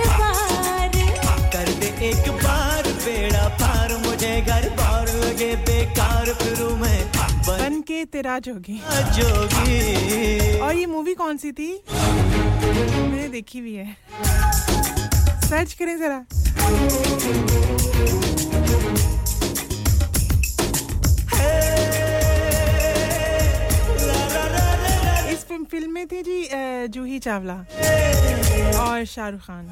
कर दे एक बार बेड़ा पार मुझे घर पार लगे बेकार फिरूं मैं। बन के तेरा जोगी। जोगी। और ये मूवी कौन सी थी? मैंने देखी भी है। सर्च करें जरा। इस फ़िल्म में थी जी जूही चावला और शाहरुख खान।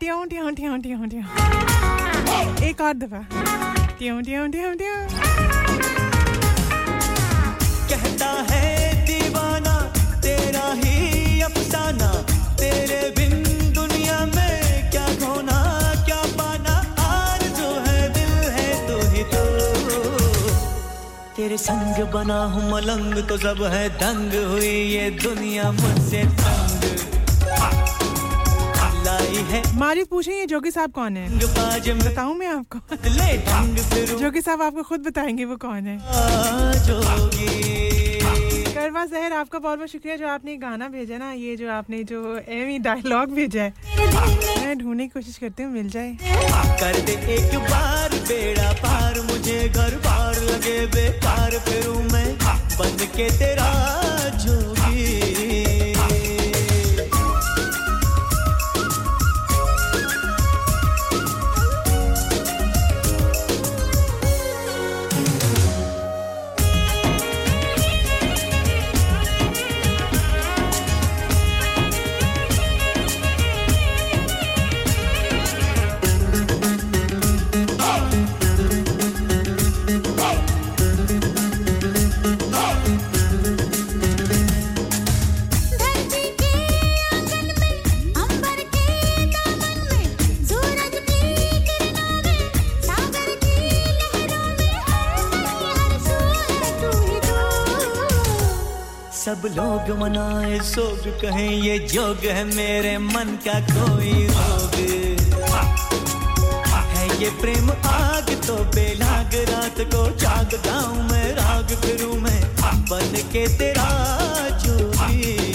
ट्यों ट्यों ट्यों ट्यों ट्यों। एक और दफ़ा। ट्यों ट्यों ट्यों ट्यों। कहता है तेरा ही अफसाना तेरे बिन दुनिया में क्या खोना क्या पाना आरज़ू है दिल है तू ही तो। तेरे संग बना हूँ मलंग तो सब है दंग हुई ये दुनिया मुझसे तंग। लाई है मारिफ पूछे ये जोगी साहब कौन है? बताऊँ मैं आपको? ले जोगी साहब आपको खुद बताएँगे वो कौन है। जोगी। करवा जहर, आपका बहुत बहुत शुक्रिया जो आपने गाना भेजा ना, ये जो आपने जो एमी डायलॉग भेजा है। मैं ढूँढने की कोशिश करती हूँ, मिल जाए। कर दे एक बार, बेड़ा पार, मुझे घर पार लगे बेकार, फिरूं मैं बन के तेरा जोगी। सब लोग मनाए, सोग कहें, ये जोग है मेरे मन का कोई रोग। है ये प्रेम आग तो बेलाग रात को जागता हूँ मैं, राग फिरू मैं, बन के तेरा जोगी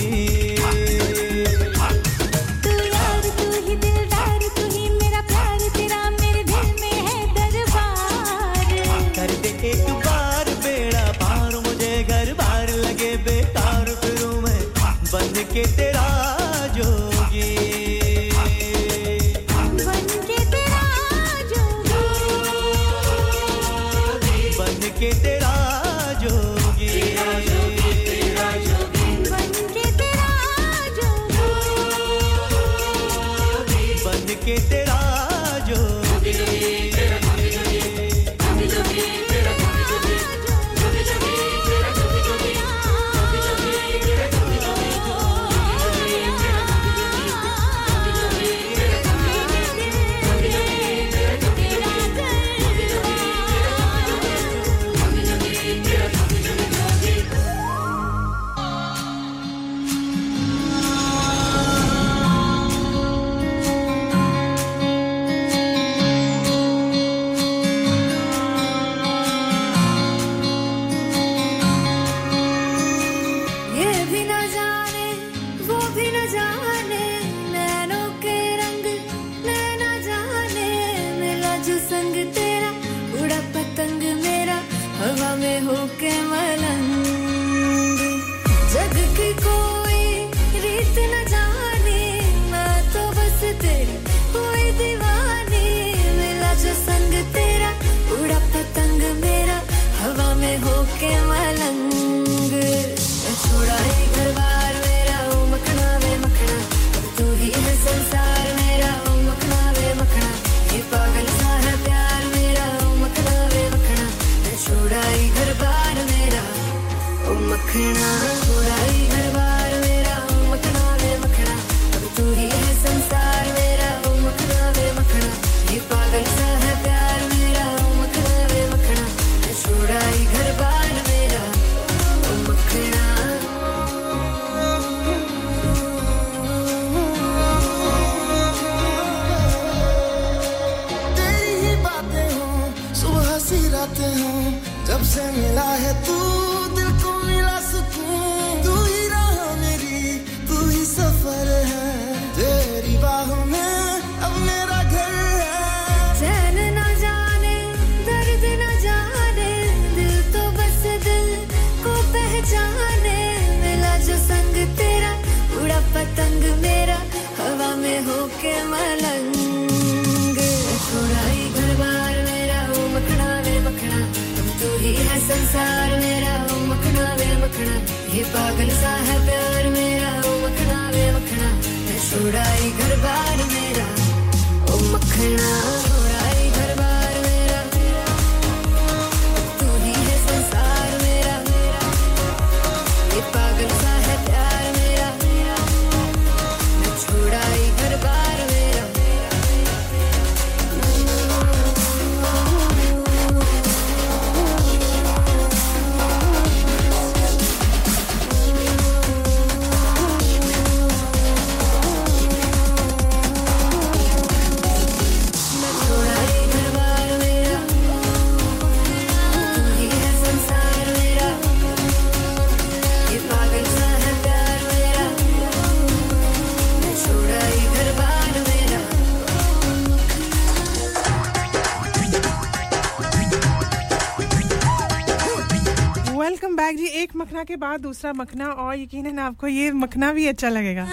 बाद दूसरा मखना और यकीनन आपको ये मखना भी अच्छा लगेगा।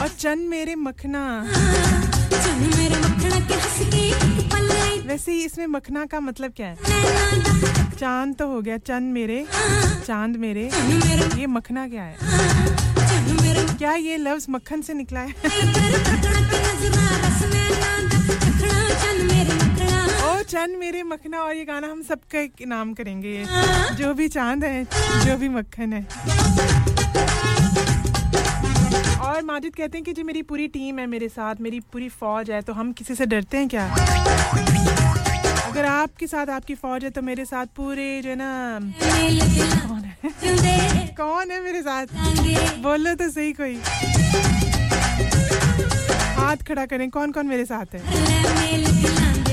और चन मेरे मखना। वैसे ही इसमें मखना का मतलब क्या है? चाँद तो हो गया चंद मेरे चाँद मेरे। ये मखना क्या है? क्या ये लफ्ज मक्खन से निकला है? चंद मेरे मखना और ये गाना हम सबका एक नाम करेंगे। जो भी चाँद है, जो भी मक्खन है। और माजिद कहते हैं कि जी मेरी पूरी टीम है मेरे साथ, मेरी पूरी फौज है तो हम किसी से डरते हैं क्या? अगर आपके साथ आपकी फौज है तो मेरे साथ पूरे जो है ना, कौन है? कौन है मेरे साथ? बोलो तो सही कोई। हाथ खड़ा करें कौन कौन मेरे साथ है?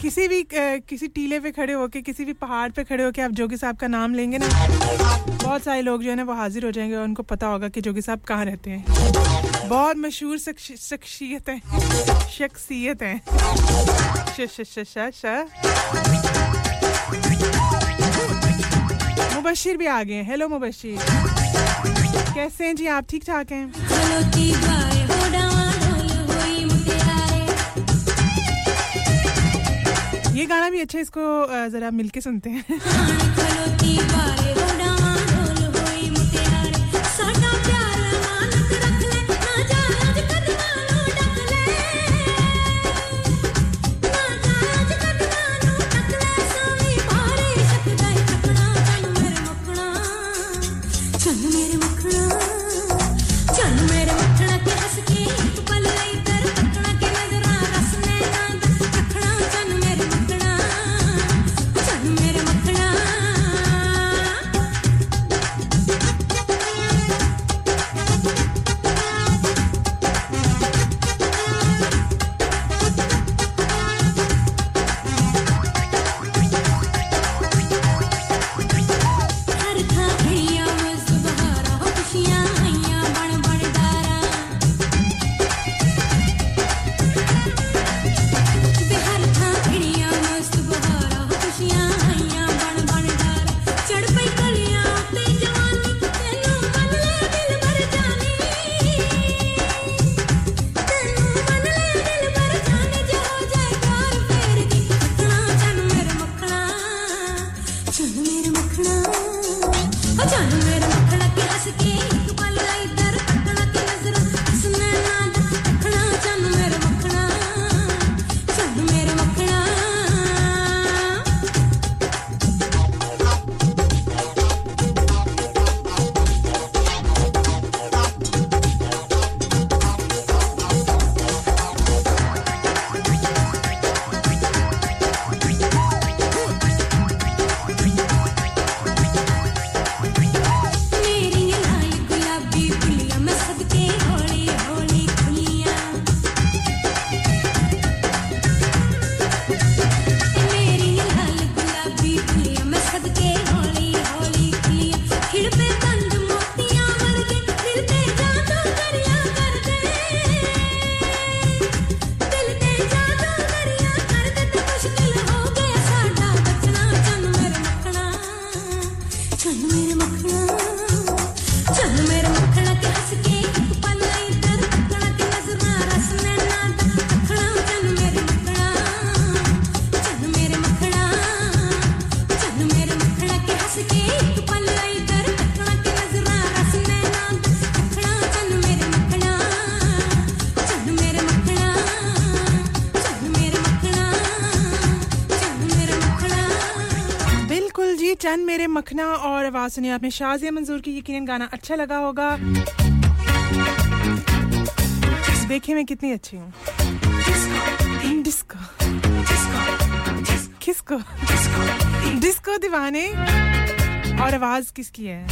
किसी भी किसी टीले पे खड़े होके, किसी भी पहाड़ पे खड़े होके आप जोगी साहब का नाम लेंगे ना, बहुत सारे लोग जो है ना वो हाजिर हो जाएँगे और उनको पता होगा कि जोगी साहब कहाँ रहते हैं। बहुत मशहूर शख्स- शख्सियत है। शख्सियत है। मुबशिर भी आ गए हेलो मुबशिर। कैसे हैं जी? आप ठीक ठाक हैं ये गाना भी अच्छा है, इसको जरा मिलके सुनते हैं। चंद मेरे मखना और आवाज़ सुनिए आपने। शाजिया मंजूर की यकीन गाना अच्छा लगा होगा। देखे मैं कितनी अच्छी हूँ। डिस्को किसको? डिस्को दीवाने। और आवाज़ किसकी है?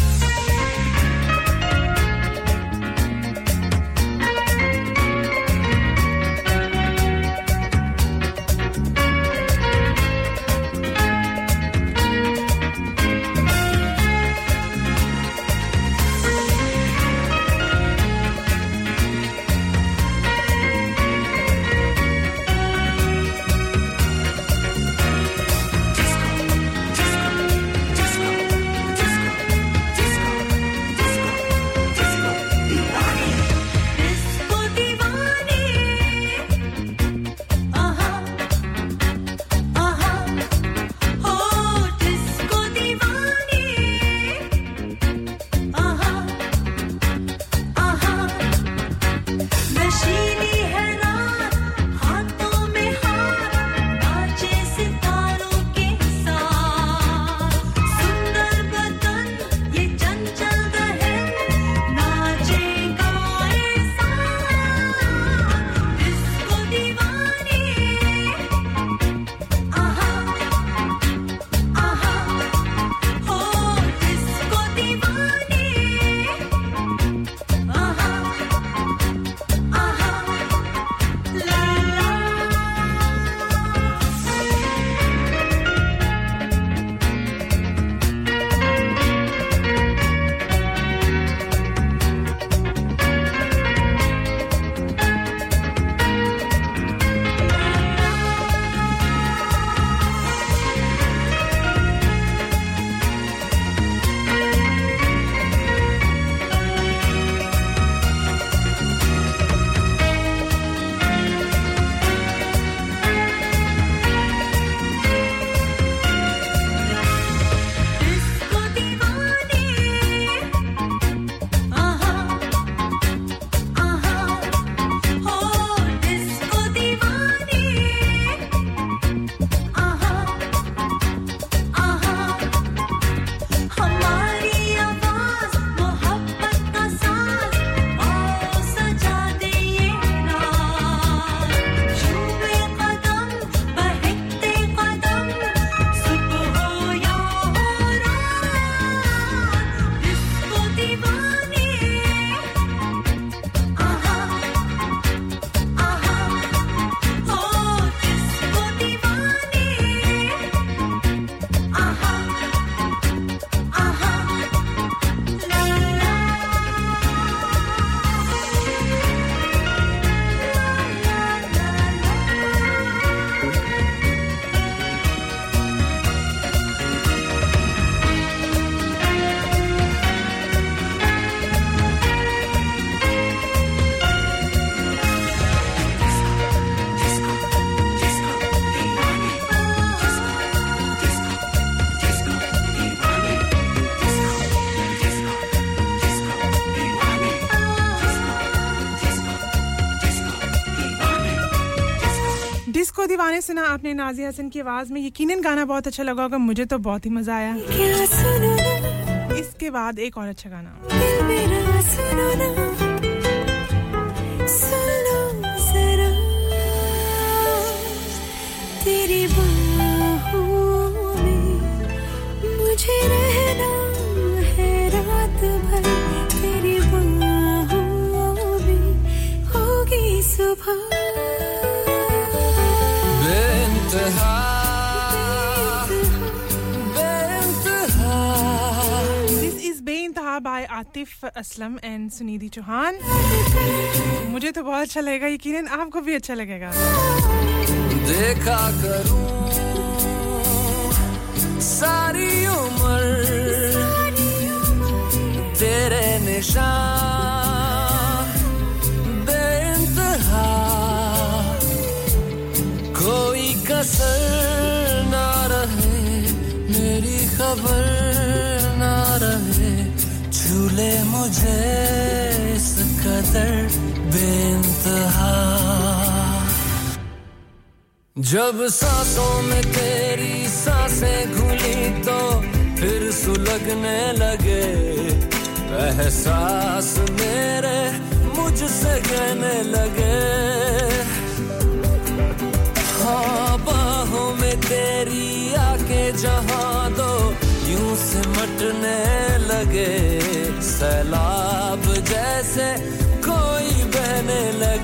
दीवाने सुना आपने नाजी हसन की आवाज़ में। यकीनन गाना बहुत अच्छा लगा होगा मुझे तो बहुत ही मज़ा आया। इसके बाद एक और अच्छा गाना। आतिफ असलम एंड सुनिधि चौहान मुझे तो बहुत अच्छा लगेगा, यकीनन आपको भी अच्छा लगेगा। देखा करूँ, सारी उम्र तेरे निशान कोई कसर ना रहे मेरी खबर। झूले मुझे इस कदर जब सांसों में तेरी साँसें घुली तो फिर सुलगने लगे। एहसास मेरे मुझसे कहने लगे। हाँ बाहों में तेरी आके जहाँ सिमटने लगे सैलाब जैसे कोई बहने लगे।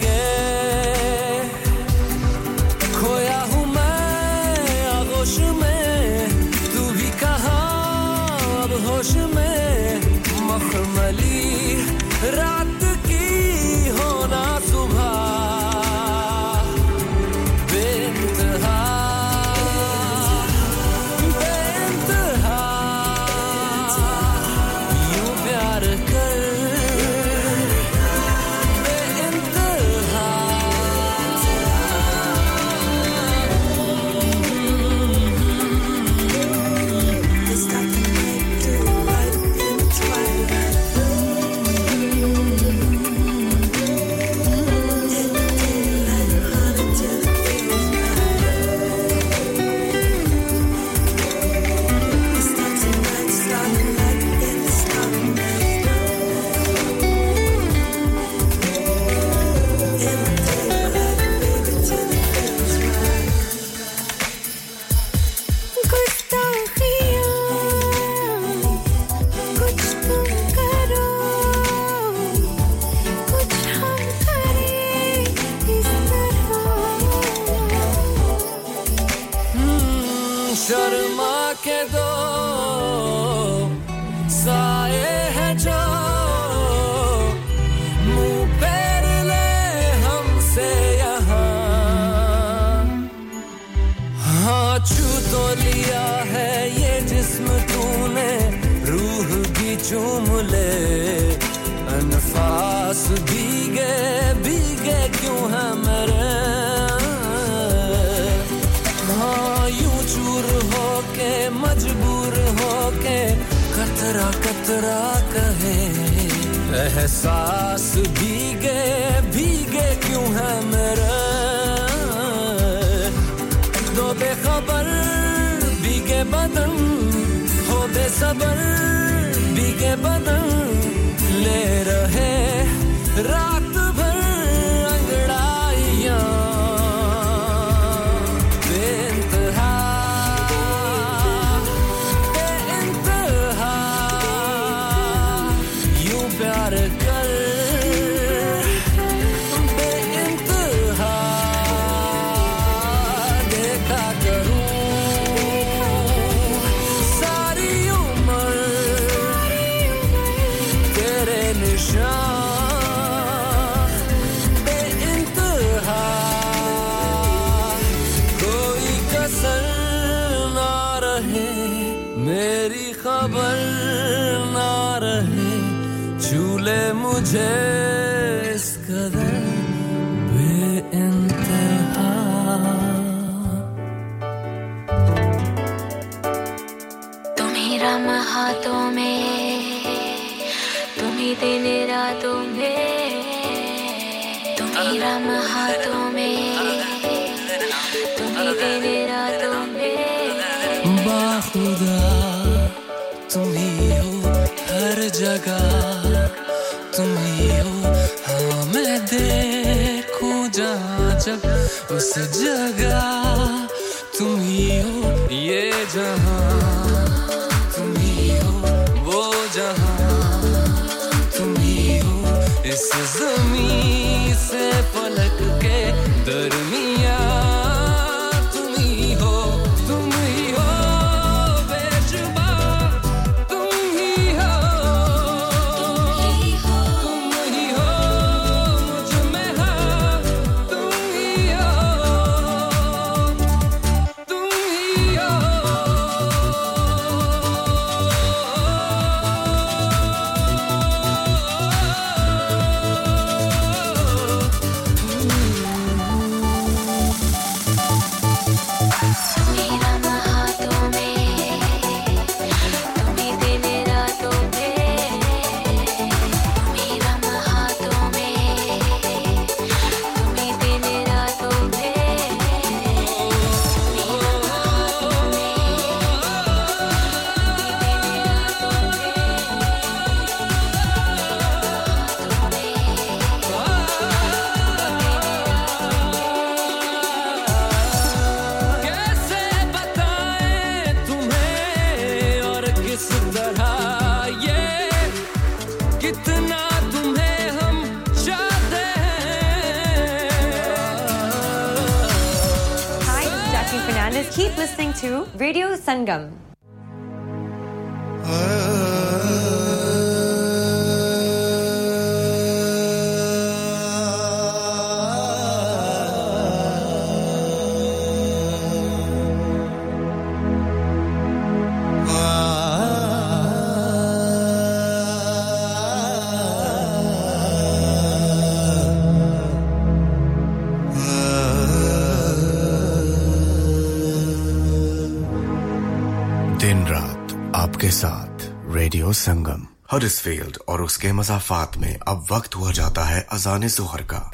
फ़ील्ड और उसके मजाफात में अब वक्त हुआ जाता है अजान जोहर का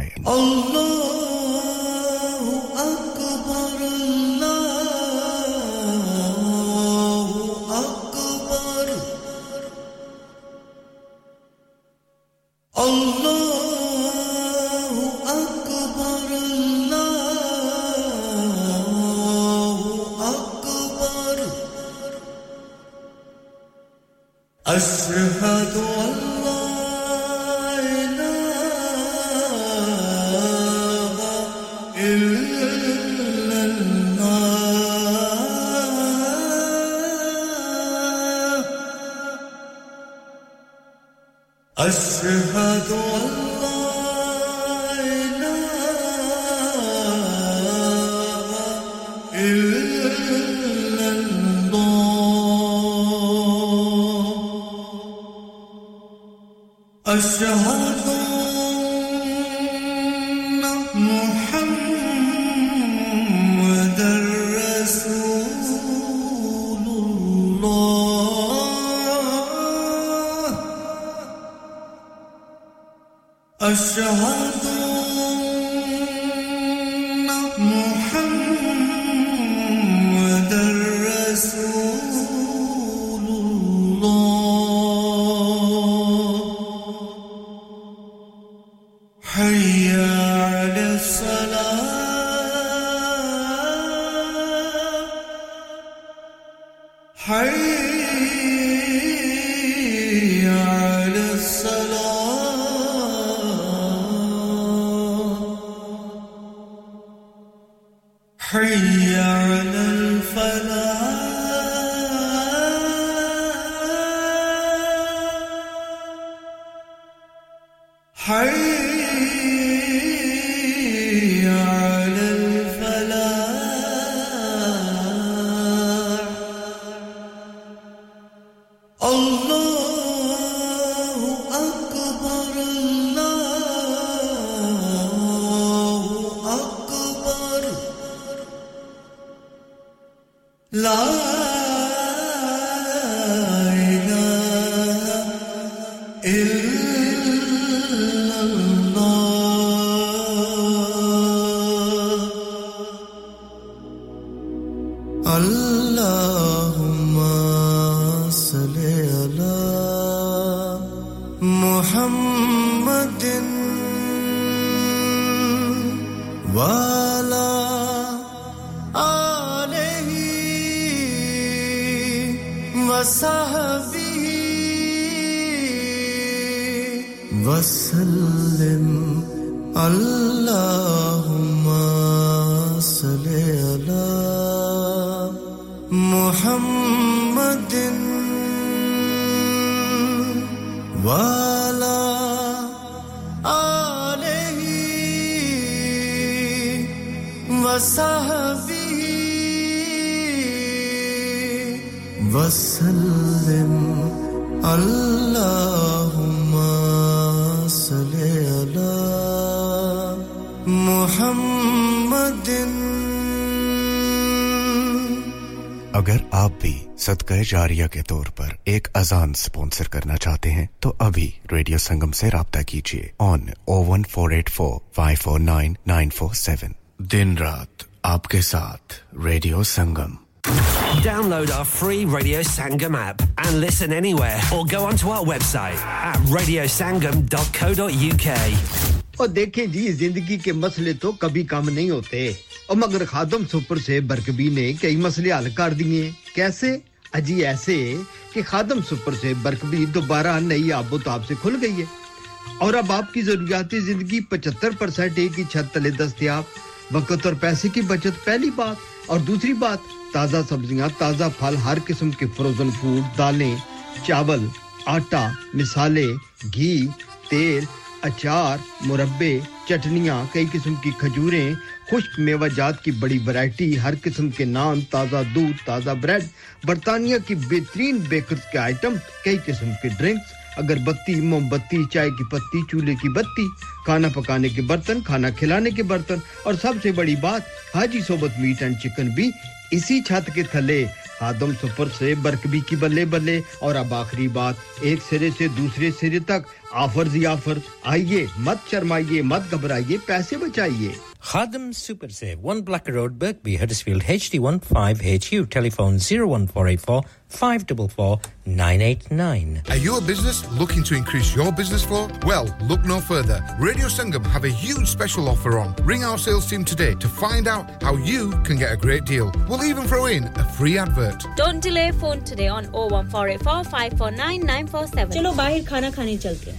सदका जारिया के तौर पर एक अजान स्पॉन्सर करना चाहते हैं तो अभी रेडियो संगम से रब्ता कीजिए। On O one four eight four five four nine nine four seven दिन रात आपके साथ radio Sangam. Download our free Radio Sangam app and listen anywhere or go onto our website at radiosangam.co.uk. और देखें जी ज़िंदगी के मसले तो कभी कम नहीं होते। और मगर खादम सुपर से बरकबी ने कई मसले हल कर दिए। कैसे? अजी ऐसे कि खादम सुपर से बरकबी दोबारा नई आबोताब से खुल गई है। और अब आपकी जरूरियाती ज़िंदगी 75 परसेंट एक ही छत तले दस्तियाब, वक्त और पैसे की बचत, पहली बात। और दूसरी बात, ताज़ा सब्ज़ियाँ, ताज़ा फल, हर किस्म के फ्रोजन फ़ूड दालें, चावल, आटा, मिसाले, घी, तेल, अचार, मुरब्बे, चटनियाँ, कई किस्म की खजूरें खुश्क मेवाजात की बड़ी वैरायटी हर किस्म के नान, ताज़ा दूध, ताज़ा ब्रेड बर्तानिया की बेहतरीन बेकर्स के आइटम कई किस्म के ड्रिंक्स अगरबत्ती, मोमबत्ती, चाय की पत्ती, चूल्हे की बत्ती, खाना पकाने के बर्तन, खाना खिलाने के बर्तन, और सबसे बड़ी बात, हाजी सोबत मीट एंड चिकन भी इसी छत के थले, आदम सुपर से बरकबी की बल्ले बल्ले और अब आखिरी बात, एक सिरे से दूसरे सिरे तक ऑफर्स ही ऑफर्स आइए मत शर्माइए मत घबराइए पैसे बचाइए Khadim Super Save, 1 Blacker Road, Birkby, Huddersfield, HD15HU, telephone 01484 544 989. Are you a business looking to increase your business flow? Well, look no further. Radio Sangam have a huge special offer on. Ring our sales team today to find out how you can get a great deal. We'll even throw in a free advert. Don't delay phone today on 01484 549 947. चलो बाहर खाना खाने चलते हैं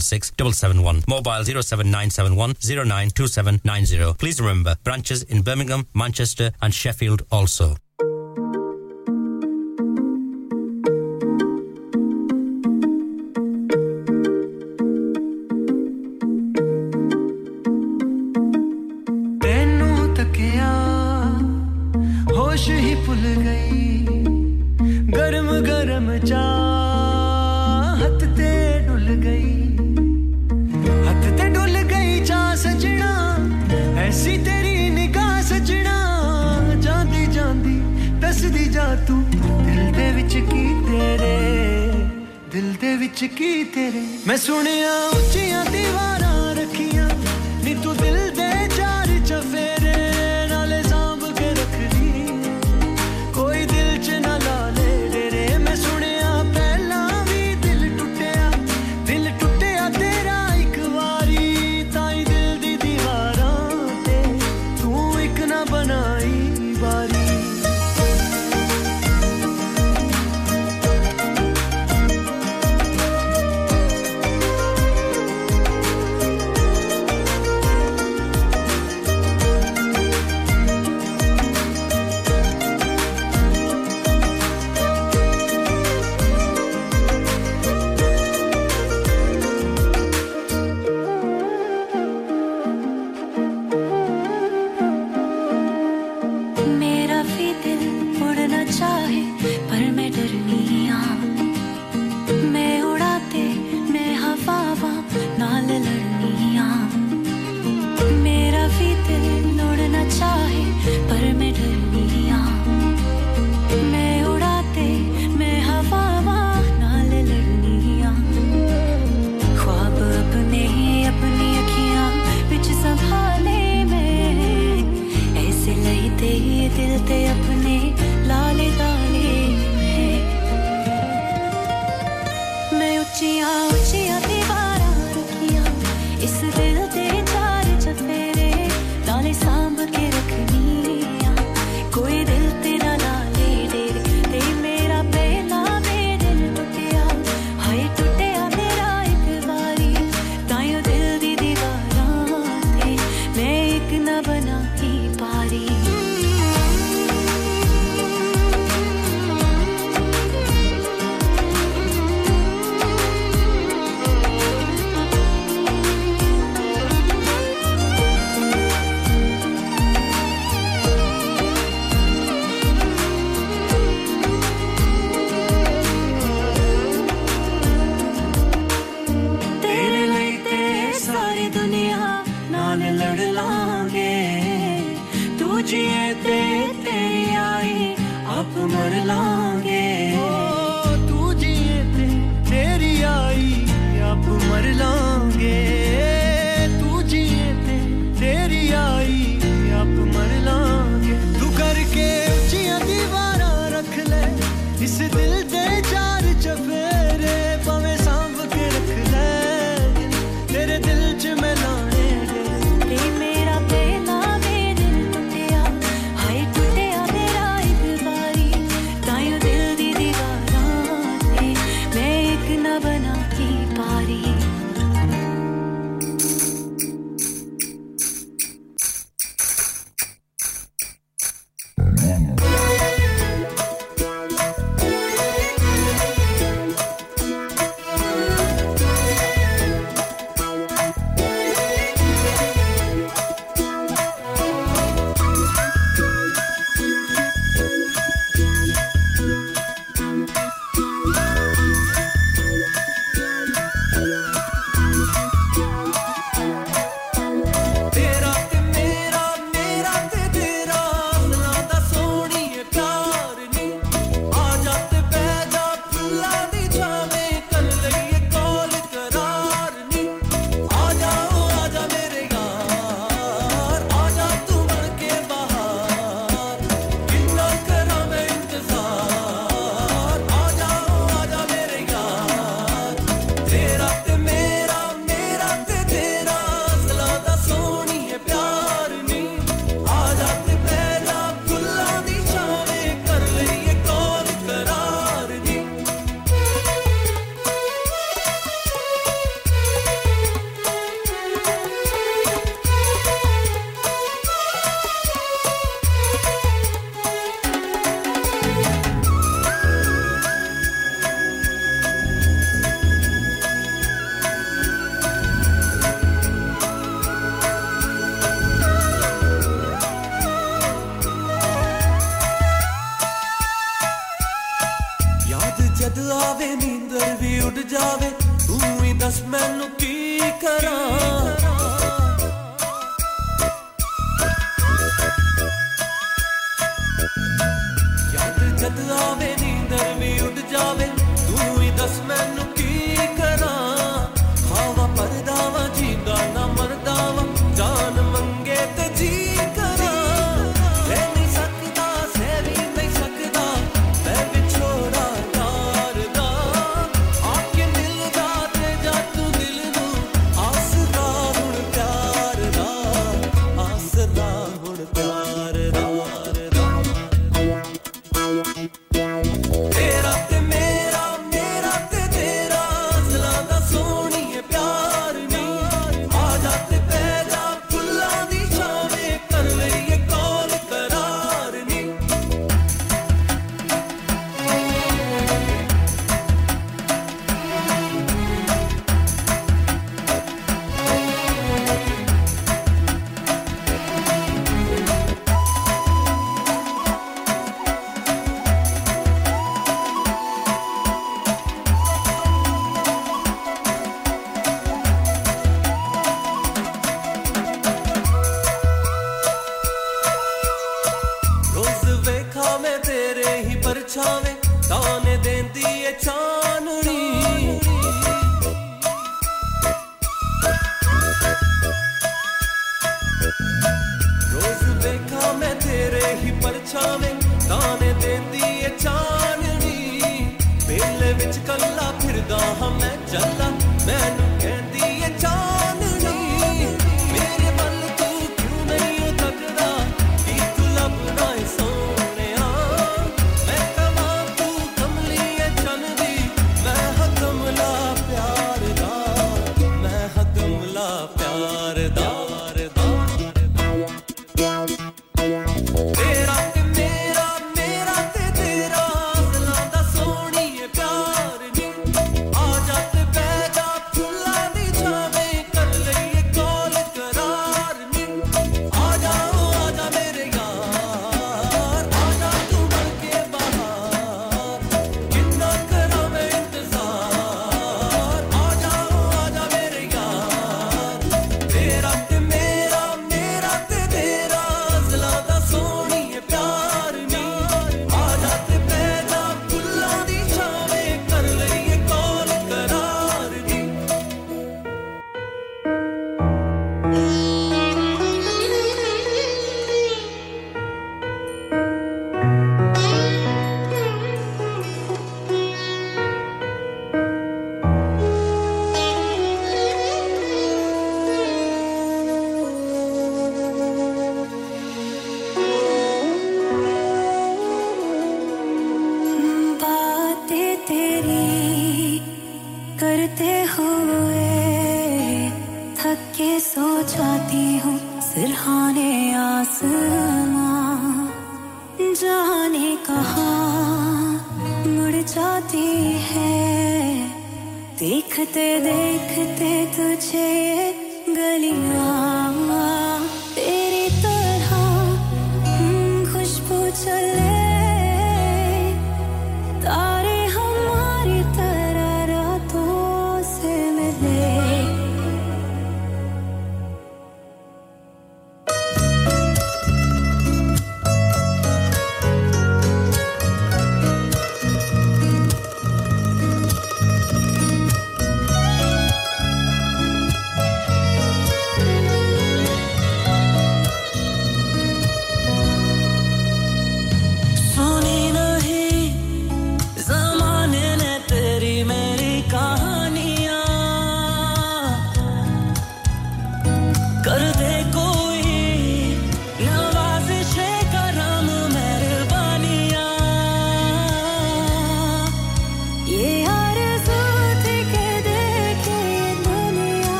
466 771, mobile 07971 092790. Please remember, branches in Birmingham, Manchester and Sheffield also. चकी तेरे। मैं सुनिया उचिया दीवाना रखिया।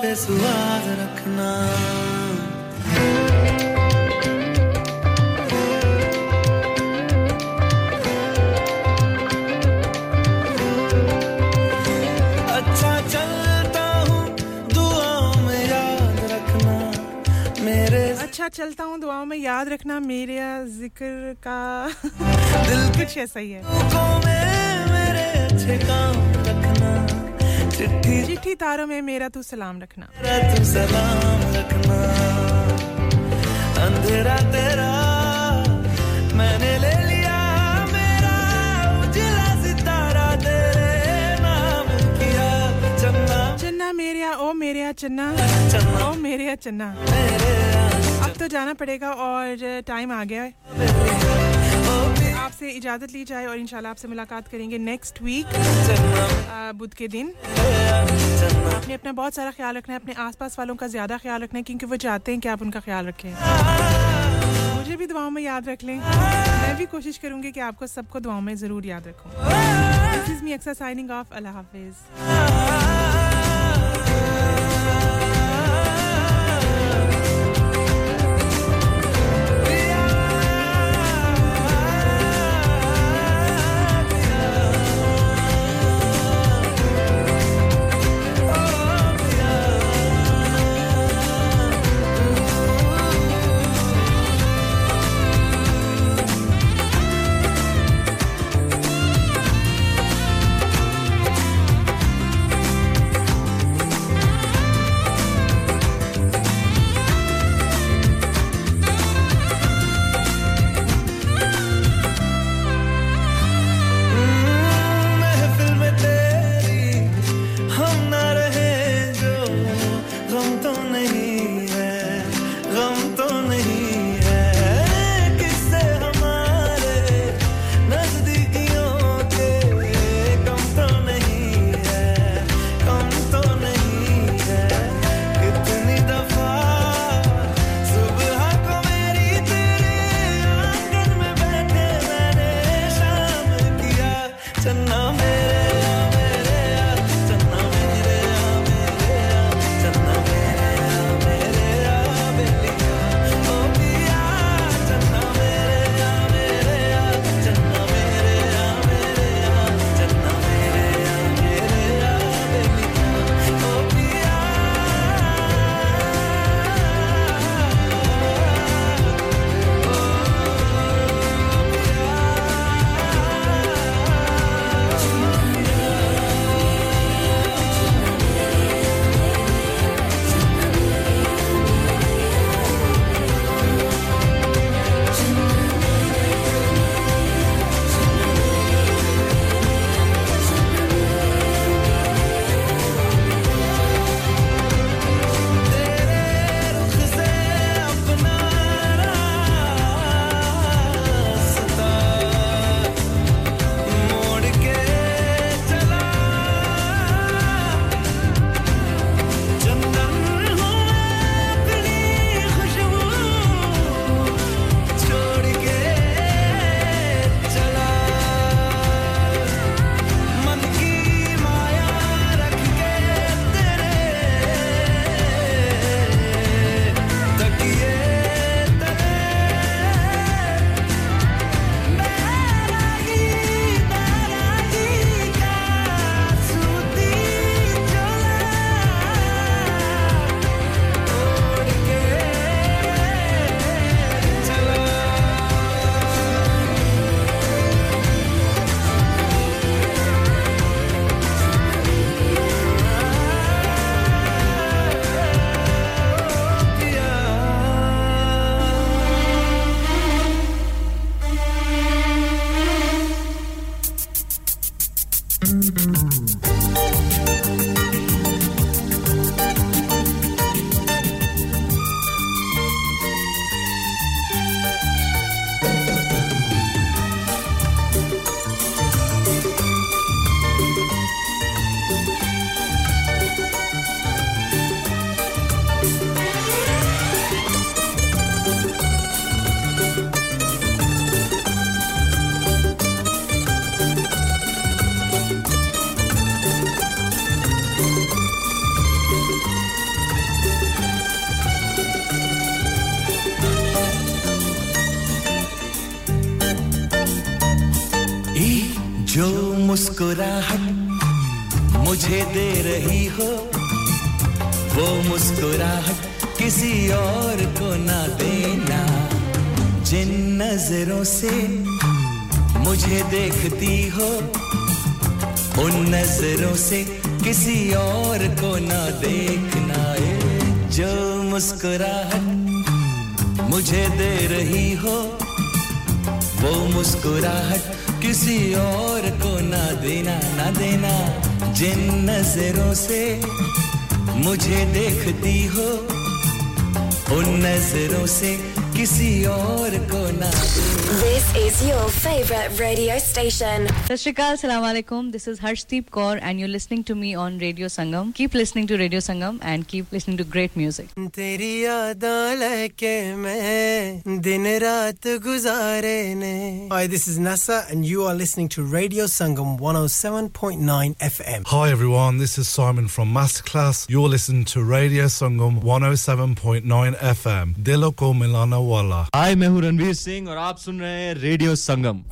पे स्वाद रखना। अच्छा चलता हूँ दुआओं में याद रखना। मेरे अच्छा चलता हूँ में याद रखना ज़िक्र का। दिल कुछ ऐसा ही है। चिट्ठी। चिट्ठी तारों में मेरा तू सलाम रखना। तू सलाम रखना। अंधेरा तेरा मैंने ले लिया मेरा उजला सितारा तेरे नाम किया चन्ना। चन्ना मेरे ओ मेरे चन्ना। ओ मेरे चन्ना। अब तो जाना पड़ेगा और टाइम आ गया है। आपसे इजाज़त ली जाए और इंशाल्लाह आपसे मुलाकात करेंगे नेक्स्ट वीक बुध के दिन। आपने अपना बहुत सारा ख्याल रखना है, अपने आसपास वालों का ज़्यादा ख्याल रखना है, क्योंकि वो चाहते हैं कि आप उनका ख्याल रखें। मुझे भी दुआओं में याद रख लें। मैं भी कोशिश करूँगी कि आपको सबको दुआओं में ज़रूर याद रखूँ। This is me Aqsa signing off अल्लाह हाफिज़। से मुझे देखती हो, उन नज़रों से किसी और को ना देखना है। जो मुस्कुराहट मुझे दे रही हो, वो मुस्कुराहट किसी और को ना देना ना देना। जिन नज़रों से मुझे देखती हो, उन नज़रों से किसी और को ना This is your favorite radio station. Sashrikal, Assalamu alaikum. This is Harshdeep Kaur and you're listening to me on Radio Sangam. Keep listening to Radio Sangam and keep listening to great music. तेरी यादां लेके मैं दिन रात गुजारे ने Hi, this is Nasa and you are listening to Radio Sangam 107.9 FM. Hi everyone, this is Simon from Masterclass. You're listening to Radio Sangam 107.9 FM. Dilo ko milana wala. Hi, मैं हूं रणवीर सिंह और आप सुन रहे हैं radio Sangam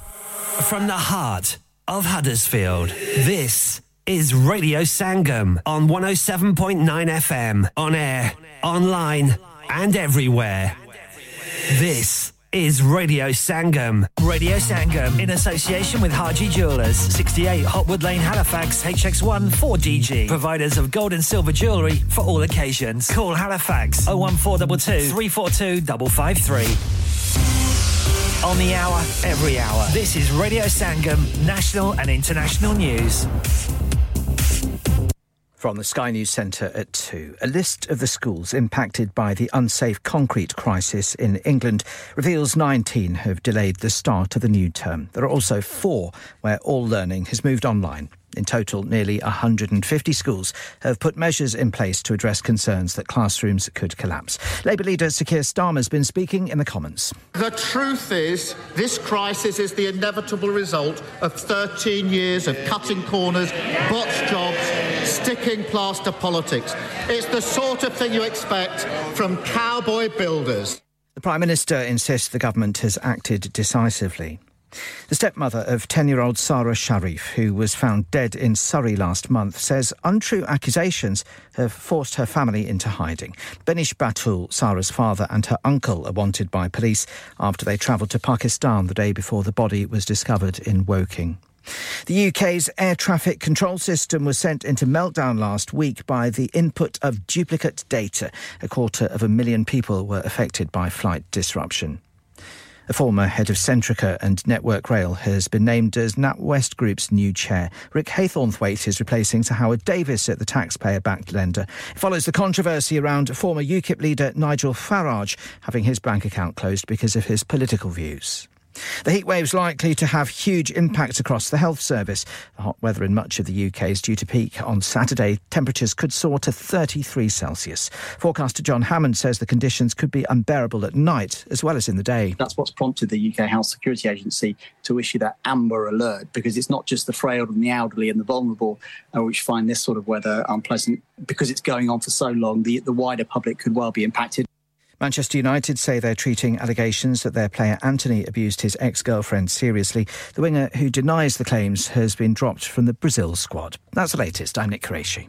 From the heart of Huddersfield, this is Radio Sangam on 107.9 FM, on air, online, and everywhere. This is Radio Sangam. Radio Sangam in association with Haji Jewelers, 68 Hotwood Lane, Halifax, HX1 4DG. Providers of gold and silver jewellery for all occasions. Call Halifax 01422 342 553. On the hour, every hour. This is Radio Sangam, national and international news. From the Sky News Centre at 2, a list of the schools impacted by the unsafe concrete crisis in England reveals 19 have delayed the start of the new term. There are also four where all learning has moved online. In total, nearly 150 schools have put measures in place to address concerns that classrooms could collapse. Labour leader Sir Keir Starmer has been speaking in the Commons. The truth is, this crisis is the inevitable result of 13 years of cutting corners, botched jobs, sticking plaster politics. It's the sort of thing you expect from cowboy builders. The Prime Minister insists the government has acted decisively. The stepmother of 10 year old Sarah Sharif, who was found dead in Surrey last month, says untrue accusations have forced her family into hiding. Benish Batul, Sarah's father, and her uncle are wanted by police after they travelled to Pakistan the day before the body was discovered in Woking. The UK's air traffic control system was sent into meltdown last week by the input of duplicate data. A quarter of a million people were affected by flight disruption. A former head of Centrica and Network Rail has been named as NatWest Group's new chair. Rick Haythornthwaite is replacing Sir Howard Davis at the taxpayer-backed lender. It follows the controversy around former UKIP leader Nigel Farage having his bank account closed because of his political views. The heat wave's likely to have huge impacts across the health service. The hot weather in much of the UK is due to peak on Saturday. Temperatures could soar to 33 Celsius. Forecaster John Hammond says the conditions could be unbearable at night as well as in the day. That's what's prompted the UK Health Security Agency to issue that amber alert because it's not just the frail and the elderly and the vulnerable uh, which find this sort of weather unpleasant. Because it's going on for so long, the, the wider public could well be impacted. Manchester United say they're treating allegations that their player Anthony abused his ex girlfriend seriously. The winger who denies the claims has been dropped from the Brazil squad. That's the latest. I'm Nick Qureshi.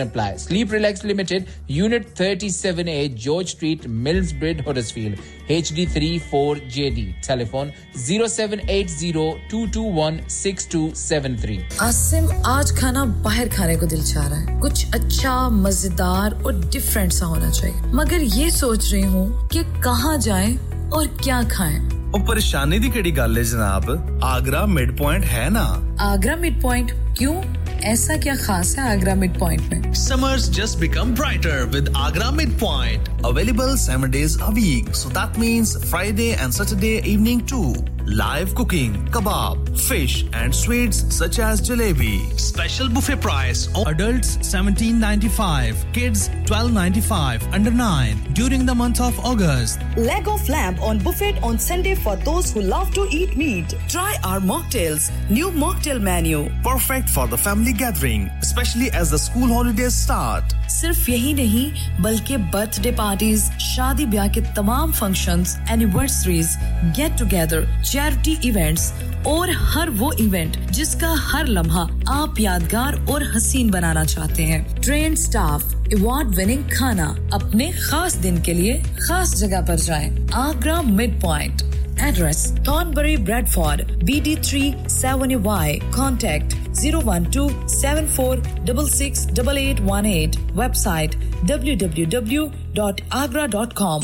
apply. Sleep Relax Limited, Unit 37A, George Street, Millsbridge, Huddersfield, HD34JD. Telephone 0780-221-6273. Asim आज खाना बाहर खाने को दिल चाह रहा है कुछ अच्छा मजेदार और डिफरेंट सा होना चाहिए मगर ये सोच रही हूँ कि कहाँ जाएं और क्या खाएं ਉਹ ਪਰੇਸ਼ਾਨੀ ਦੀ ਕਿਹੜੀ ਗੱਲ ਹੈ ਜਨਾਬ ਆਗਰਾ ਮਿਡ ਪੁਆਇੰਟ ਹੈ ਨਾ आगरा मिड पॉइंट क्यों ऐसा क्या खास है आगरा मिड पॉइंट में summers just become brighter with Agra mid point available seven days a week so that means Friday and Saturday evening to live cooking, kebab, fish and sweets such as jalebi. Special buffet price adults 17.95, kids 12.95 under 9 during the month of August. Leg of lamb on buffet on Sunday for those who love to eat meat. Try our mocktails, new mocktail menu. Perfect for the family gathering, especially as the school holidays start. सिर्फ़ यही नहीं बल्कि birthday parties शादी ब्याह के तमाम functions, anniversaries, get together charity events और हर वो इवेंट जिसका हर लम्हा आप यादगार और हसीन बनाना चाहते हैं। ट्रेन स्टाफ अवार्ड विनिंग खाना अपने खास दिन के लिए खास जगह पर जाएँ। Agra mid point Address Thornbury Bradford BD3 7Y Contact 012 Website www.agra.com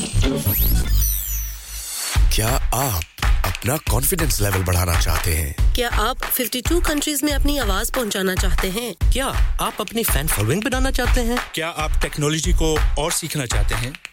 क्या आप अपना कॉन्फिडेंस लेवल बढ़ाना चाहते हैं? क्या आप 52 कंट्रीज़ में अपनी आवाज़ पहुंचाना चाहते हैं? क्या आप अपनी फ़ैन फॉलोइंग बनाना चाहते हैं? क्या आप टेक्नोलॉजी को और सीखना चाहते हैं?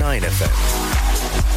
Nine FM.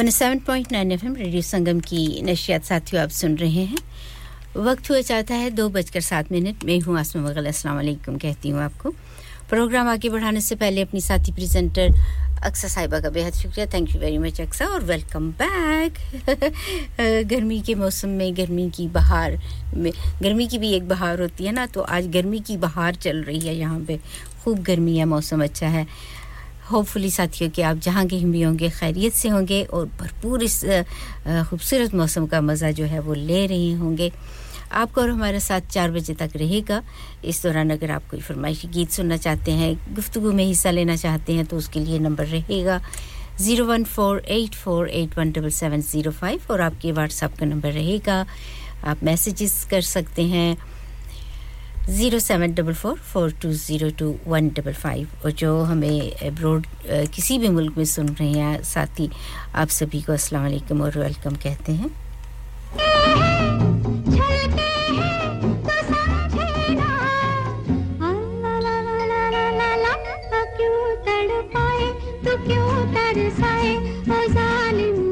One seven point nine F radio Sangam की नशियात साथियों, आप सुन रहे हैं। वक्त हुआ चाहता है दो बजकर सात मिनट। मैं हूँ आसमा अस्सलाम वालेकुम। कहती हूँ आपको। प्रोग्राम आगे बढ़ाने से पहले अपनी साथी प्रेजेंटर अक्सा साहिबा का बेहद शुक्रिया। Thank you very much Aqsa, और वेलकम बैक गर्मी के मौसम में, गर्मी की बहार में, गर्मी की भी एक बहार होती है ना तो आज गर्मी की बहार चल रही है यहाँ पे। खूब गर्मी है, मौसम अच्छा है। होपफुली साथियों, कि आप जहाँ कहीं भी होंगे, खैरियत से होंगे और भरपूर इस खूबसूरत मौसम का मज़ा जो है वो ले रहे होंगे। आपको और हमारे साथ चार बजे तक रहेगा। इस दौरान अगर आप कोई फरमाइशी गीत सुनना चाहते हैं गुफ्तु में हिस्सा लेना चाहते हैं तो उसके लिए नंबर रहेगा zero one four eight four eight one double seven zero five और आपके व्हाट्सएप का नंबर रहेगा। आप मैसेजेस कर सकते हैं। Zero seven double four four two zero two one double five और जो हमें अब्रोड किसी भी मुल्क में सुन रहे हैं साथ ही आप सभी को अस्सलाम वालेकुम और वेलकम कहते हैं तो क्यों तरसाए ओ जालिम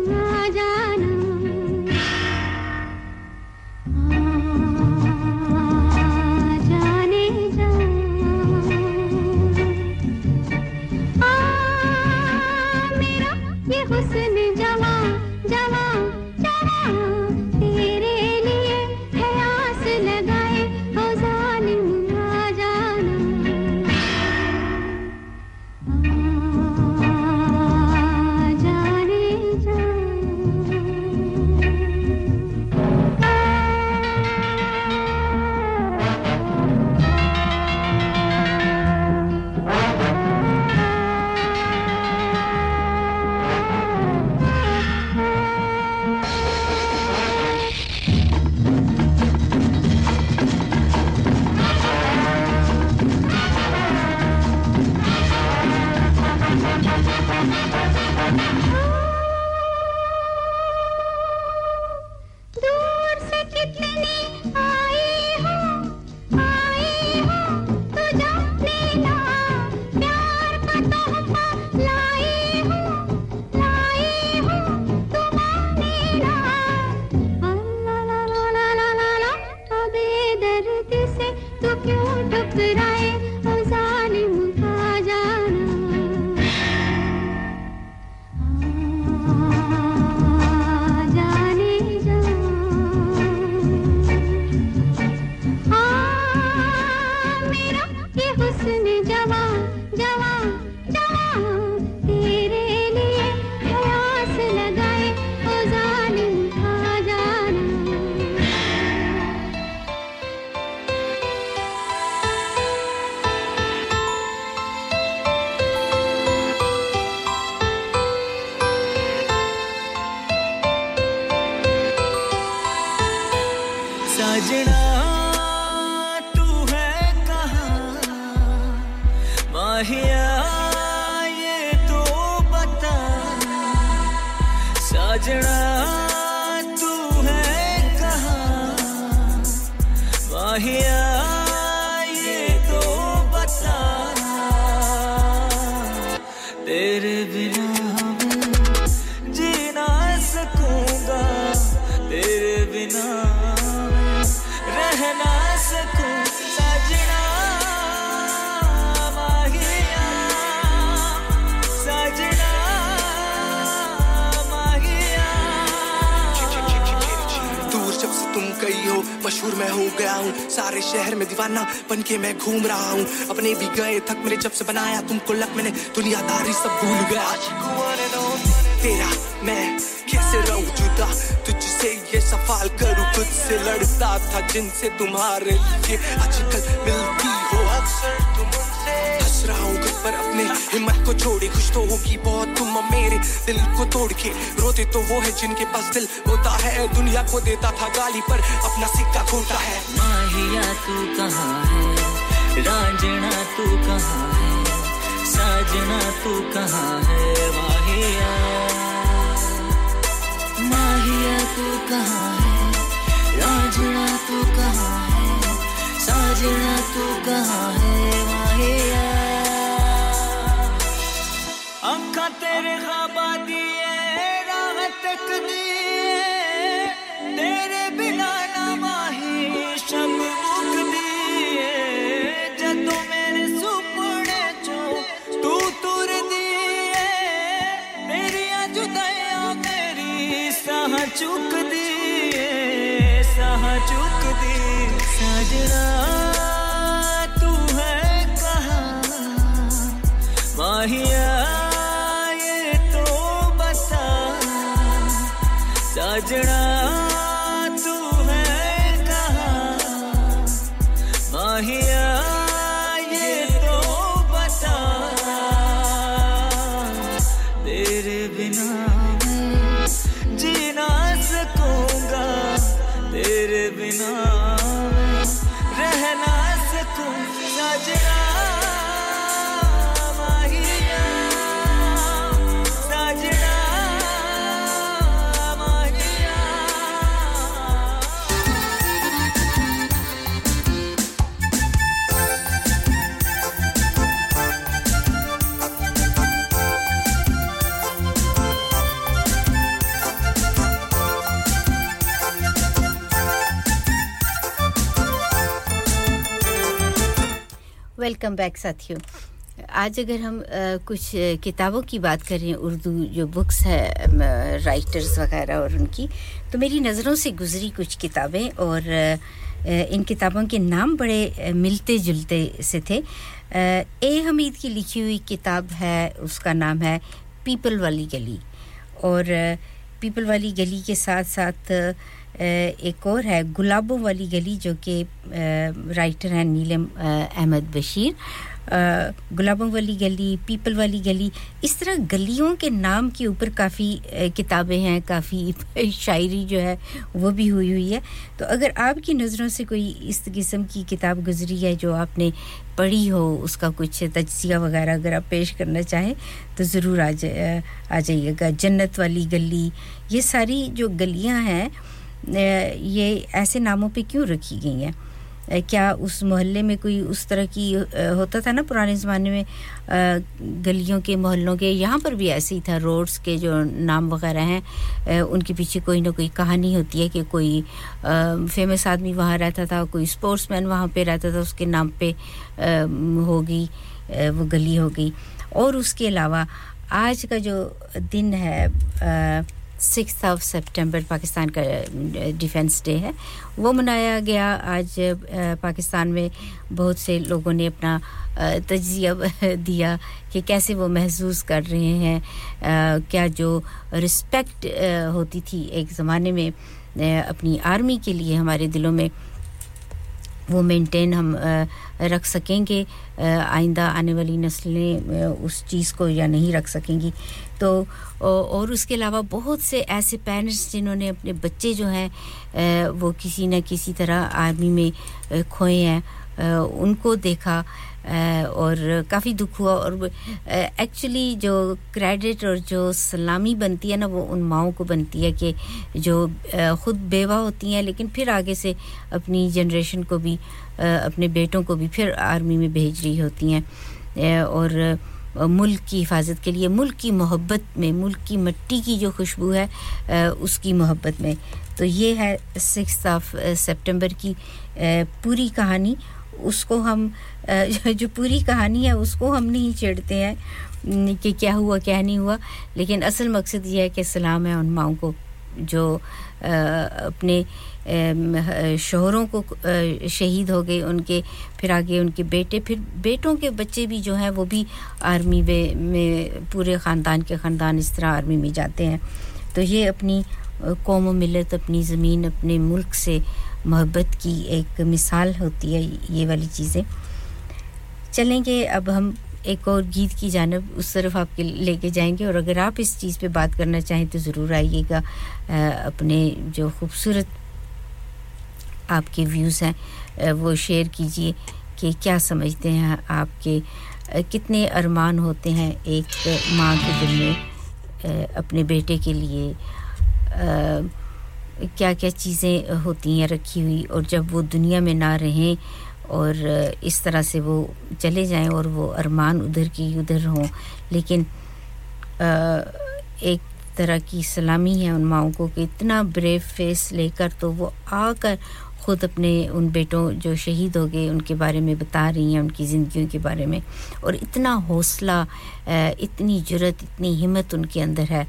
घूम रहा हूँ। अपने भी गए थक मेरे जब से बनाया तुमको लग मैंने दुनियादारी सब भूल गया। तेरा मैं कैसे रहूँ जुदा? तुझसे ये सवाल करूँ, खुद से लड़ता था जिनसे तुम्हारे लिए। आजकल मिलती हो अक्सर तुम हंस रहा हूँ घर पर अपने हिम्मत को छोड़ी। खुश तो होगी बहुत, तुम मेरे दिल को तोड़ के। रोते तो वो है जिनके पास दिल होता है। दुनिया को देता था गाली पर अपना सिक्का खोटा है। माहिया, तू कहाँ है? रांझना तू कहाँ है? साजना तू कहाँ है? माहिया माहिया तू कहाँ है? रांझना तू कहाँ है? साजना तू कहाँ है? माहिया अखा तेरे खाबा दिए, राह तक तेरे बिना चुक दिए साह चुक दी साजना तू है कहा? माहिया तो बता। है वेलकम बैक साथियों। आज अगर हम आ, कुछ किताबों की बात करें उर्दू जो बुक्स है राइटर्स वगैरह और उनकी तो मेरी नज़रों से गुज़री कुछ किताबें और इन किताबों के नाम बड़े मिलते जुलते से थे। ए हमीद की लिखी हुई किताब है उसका नाम है पीपल वाली गली। और पीपल वाली गली के साथ साथ एक और है, गुलाबों वाली गली जो कि राइटर हैं नीलम अहमद बशीर। गुलाबों वाली गली पीपल वाली गली, इस तरह गलियों के नाम के ऊपर काफ़ी किताबें हैं, काफ़ी शायरी जो है, वो भी हुई हुई है। तो अगर आपकी नज़रों से कोई इस किस्म की किताब गुजरी है जो आपने पढ़ी हो, उसका कुछ तजिया वगैरह अगर आप पेश करना चाहें तो ज़रूर आ जा आ जाइएगा। जन्नत वाली गली, ये सारी जो गलियाँ हैं ये ऐसे नामों पे क्यों रखी गई हैं? क्या उस मोहल्ले में कोई उस तरह की होता था ना पुराने ज़माने में गलियों के, मोहल्लों के, यहाँ पर भी ऐसे ही था, रोड्स के जो नाम वगैरह हैं उनके पीछे कोई ना कोई कहानी होती है कि कोई फ़ेमस आदमी वहाँ रहता था, कोई स्पोर्ट्समैन वहाँ पे रहता था, उसके नाम पे होगी वो गली हो गई और उसके अलावा आज का जो दिन है सिक्स ऑफ़ सितंबर पाकिस्तान का डिफेंस डे है। वो मनाया गया। आज पाकिस्तान में बहुत से लोगों ने अपना तजिया दिया कि कैसे वो महसूस कर रहे हैं। क्या जो रिस्पेक्ट होती थी एक ज़माने में अपनी आर्मी के लिए हमारे दिलों में, वो मेंटेन हम रख सकेंगे। आइंदा आने वाली नस्लें उस चीज़ को या नहीं रख सकेंगी। तो और उसके अलावा बहुत से ऐसे पेरेंट्स जिन्होंने अपने बच्चे जो हैं वो किसी न किसी तरह आर्मी में खोए हैं। उनको देखा और काफ़ी दुख हुआ। और एक्चुअली जो क्रेडिट और जो सलामी बनती है ना, वो उन माओ को बनती है कि जो ख़ुद बेवा होती हैं, लेकिन फिर आगे से अपनी जनरेशन को भी अपने बेटों को भी फिर आर्मी में भेज रही होती हैं। और मुल्क की हिफाजत के लिए, मुल्क की मोहब्बत में, मुल्क की मिट्टी की जो खुशबू है उसकी मोहब्बत में। तो ये है सिक्स ऑफ़ सितंबर की पूरी कहानी। उसको हम जो पूरी कहानी है, उसको हम नहीं छेड़ते हैं कि क्या हुआ, क्या नहीं हुआ। लेकिन असल मकसद ये है कि सलाम है उन माओ को, जो अपने शोहरों को शहीद हो गए उनके फिर आगे उनके बेटे फिर बेटों के बच्चे भी जो हैं वो भी आर्मी में, में पूरे ख़ानदान के ख़ानदान इस तरह आर्मी में जाते हैं। तो ये अपनी कौम मिलत अपनी ज़मीन अपने मुल्क से मोहब्बत की एक मिसाल होती है ये वाली चीज़ें। चलेंगे अब हम एक और गीत की जानब उस तरफ़ आपके लेके जाएँगे और अगर आप इस चीज़ पे बात करना चाहें तो ज़रूर आइएगा अपने जो खूबसूरत आपके व्यूज़ हैं वो शेयर कीजिए कि क्या समझते हैं आपके कितने अरमान होते हैं एक माँ के दिल में अपने बेटे के लिए क्या क्या चीज़ें होती हैं रखी हुई और जब वो दुनिया में ना रहें और इस तरह से वो चले जाएँ और वो अरमान उधर की उधर हों। लेकिन एक तरह की सलामी है उन माओ को कि इतना ब्रेव फेस लेकर तो वो आकर खुद अपने उन बेटों जो शहीद हो गए, उनके बारे में बता रही हैं, उनकी ज़िंदगियों के बारे में। और इतना हौसला इतनी ज़रूरत इतनी हिम्मत उनके अंदर है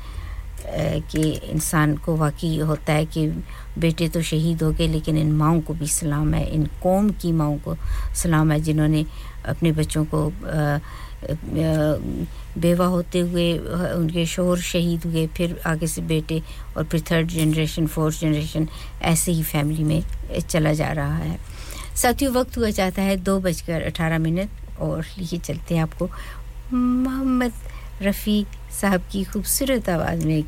कि इंसान को वाकई होता है कि बेटे तो शहीद हो गए, लेकिन इन माओ को भी सलाम है, इन कौम की माओ को सलाम है, जिन्होंने अपने बच्चों को बेवा होते हुए उनके शोहर शहीद हुए, फिर आगे से बेटे और फिर थर्ड जनरेशन फोर्थ जनरेशन ऐसे ही फैमिली में चला जा रहा है। साथियों, वक्त हुआ जाता है दो बजकर अठारह मिनट, और लिए चलते हैं आपको मोहम्मद रफ़ी साहब की खूबसूरत आवाज़ में एक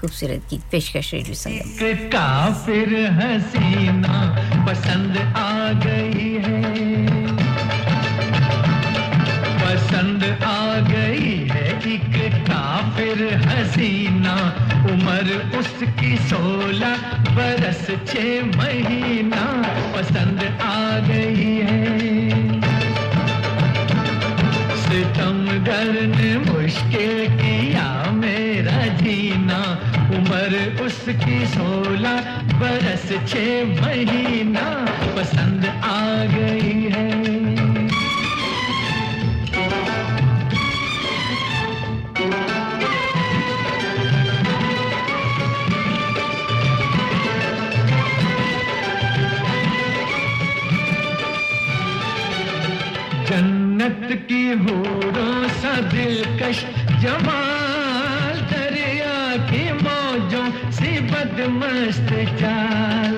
खूबसूरत गीत पेशकश रेडियो संगम। काफिर हसीना पसंद आ गई है। पसंद आ गई है एक काफिर हसीना। उम्र उसकी सोलह बरस छ महीना पसंद आ गई है। सितम डर ने मुश्किल किया मेरा जीना। उम्र उसकी सोलह बरस छ महीना पसंद आ गई है। जन्नत की हूरों सा दिलकश जमाल से बदमस्त चाल,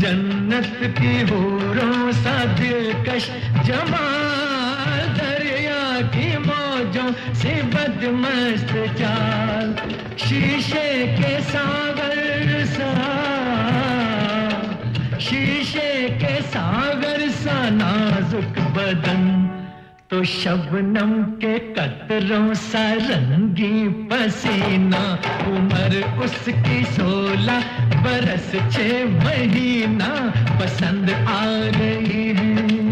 जन्नत की हूरों सा दिलकश जमाल, दरिया की मौजों से बदमस्त चाल, शीशे के सागर सा, शीशे के सागर सा नाजुक बदन तो शबनम के कतरों सा रंगी पसीना, उम्र उसकी सोलह बरस छ महीना, पसंद आ रही है।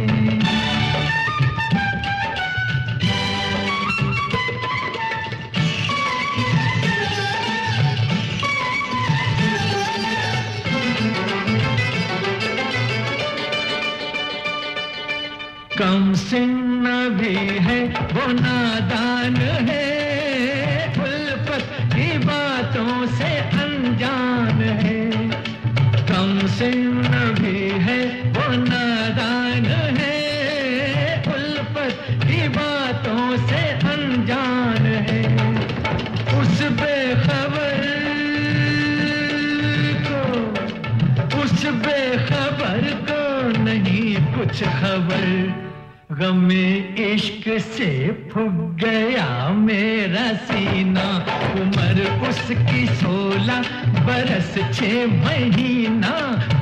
कम सिन्न भी है, वो नादान है। उल्फत की बातों से अनजान है। कम सिन्न भी है, वो नादान है। उल्फत की बातों से अनजान है। उस बेखबर को, उस बेखबर को नहीं कुछ खबर। गमे इश्क से फुक गया मेरा सीना। उम्र उसकी सोलह बरस छ महीना।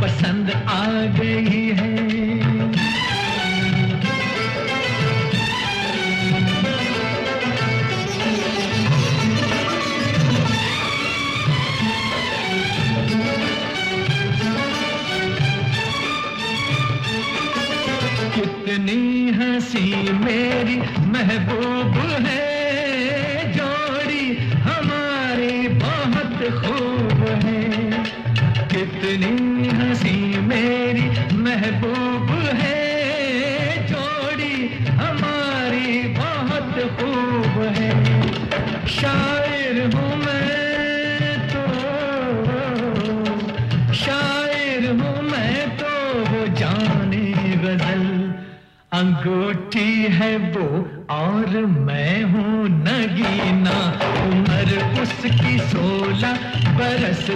पसंद आ गई है।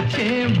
बरस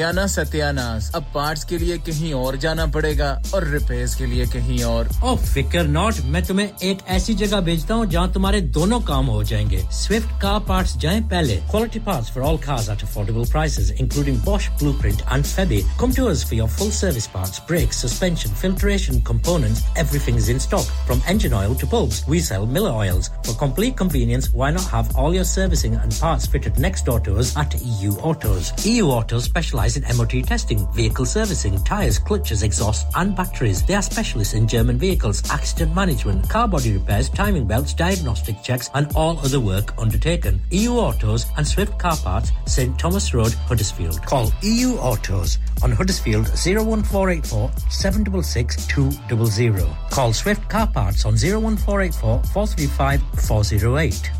गया ना सत्यानाश अब पार्ट्स के लिए कहीं और जाना पड़ेगा और रिपेयर्स के लिए कहीं और ओ फिकर नॉट मैं तुम्हें एक ऐसी जगह भेजता हूँ जहाँ तुम्हारे दोनों काम हो जाएँगे स्विफ्ट कार पार्ट्स जाएँ पहले quality parts for all cars at affordable prices including Bosch Blueprint and Febby come to us for your full service parts brakes suspension filtration components everything is in stock from engine oil to bulbs we sell Miller oils for complete convenience why not have all your servicing and parts fitted next door to us at EU Autos EU Autos specialize in MOT testing, vehicle servicing, tyres, clutches, exhausts and batteries. They are specialists in German vehicles, accident management, car body repairs, timing belts, diagnostic checks and all other work undertaken. EU Autos and Swift Car Parts, St Thomas Road, Huddersfield. Call EU Autos on Huddersfield 01484 766 200. Call Swift Car Parts on 01484 435 408.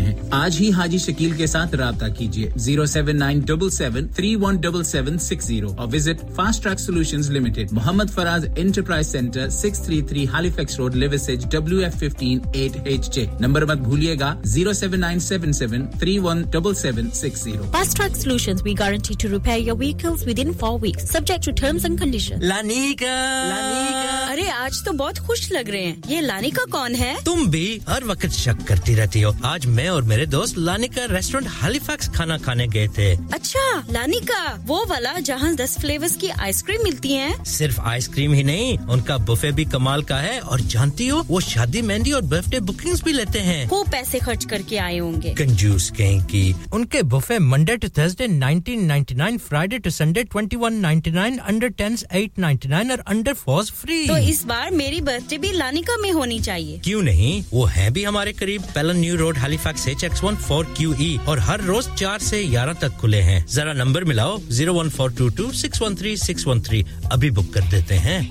हैं। आज ही हाजी शकील के साथ रहा कीजिए। Zero seven nine double seven three one double seven six zero और visit fast track solution limited Mohammad Faraz enterprise centre six three three Halifax road Liversedge W F fifteen eight H J number मत भूलिएगा zero seven nine seven seven three one double seven six zero Fast Track Solutions, we guarantee to repair your vehicles within four weeks, subject to terms and conditions. लानिका लानिका अरे आज तो बहुत खुश लग रहे हैं। ये लानिका कौन है? तुम भी हर वक्त शक करती रहती हो। आज मैं और मेरे दोस्त लानिका रेस्टोरेंट हालीफैक्स खाना खाने गए थे। अच्छा लानिका वो वाला जहाँ दस फ्लेवर्स की आइसक्रीम मिलती है। सिर्फ़ आइसक्रीम ही नहीं उनका बुफे भी कमाल का है और जानती हो वो शादी मेहंदी और बर्थडे बुकिंग्स भी लेते हैं। वो पैसे खर्च करके आए होंगे। कंजूस कहीं की उनके buffet Monday to Thursday 1999 Friday to Sunday 2199 under 10s 899 और अंडर 4s फ्री तो इस बार मेरी बर्थडे भी लानिका में होनी चाहिए। क्यों नहीं? वो है भी हमारे करीब Pellon new road Halifax H X one four Q E और हर रोज चार से ग्यारह तक खुले हैं। जरा नंबर मिलाओ zero one four two two six one three six one three अभी बुक कर देते हैं।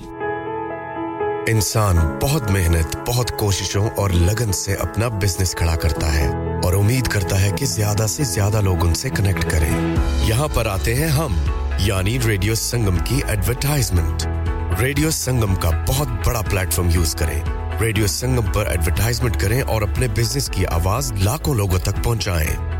इंसान बहुत मेहनत, बहुत कोशिशों और लगन से अपना बिज़नेस खड़ा करता है और उम्मीद करता है कि ज़्यादा से ज़्यादा लोग उनसे कनेक्ट करें। यहाँ पर आते हैं हम, यानी रेडियो संगम की एडवरटाइजमेंट रेडियो संगम का बहुत बड़ा प्लेटफॉर्म यूज़ करें। रेडियो संगम पर एडवर्टाइजमेंट करें और अपने बिज़नेस की आवाज़ लाखों लोगों तक पहुंचाएँ।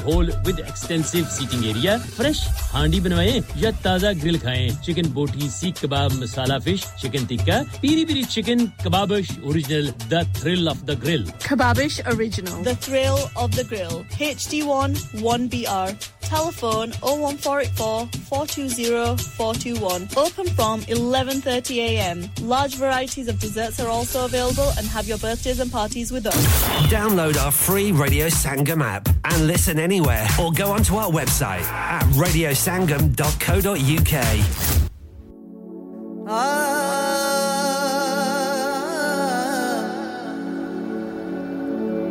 माहौल with extensive seating area fresh handi बनवाएं या ताज़ा ग्रिल खाएं chicken boti seekh kebab masala fish chicken tikka piri piri chicken Kababish original the thrill of the grill Kababish Original. The thrill of the grill. HD1 1BR. Telephone 01484 420 421. Open from 11.30am. Large varieties of desserts are also available and have your birthdays and parties with us. Download our free Radio Sangam app and listen anywhere or go onto our website at radiosangam.co.uk.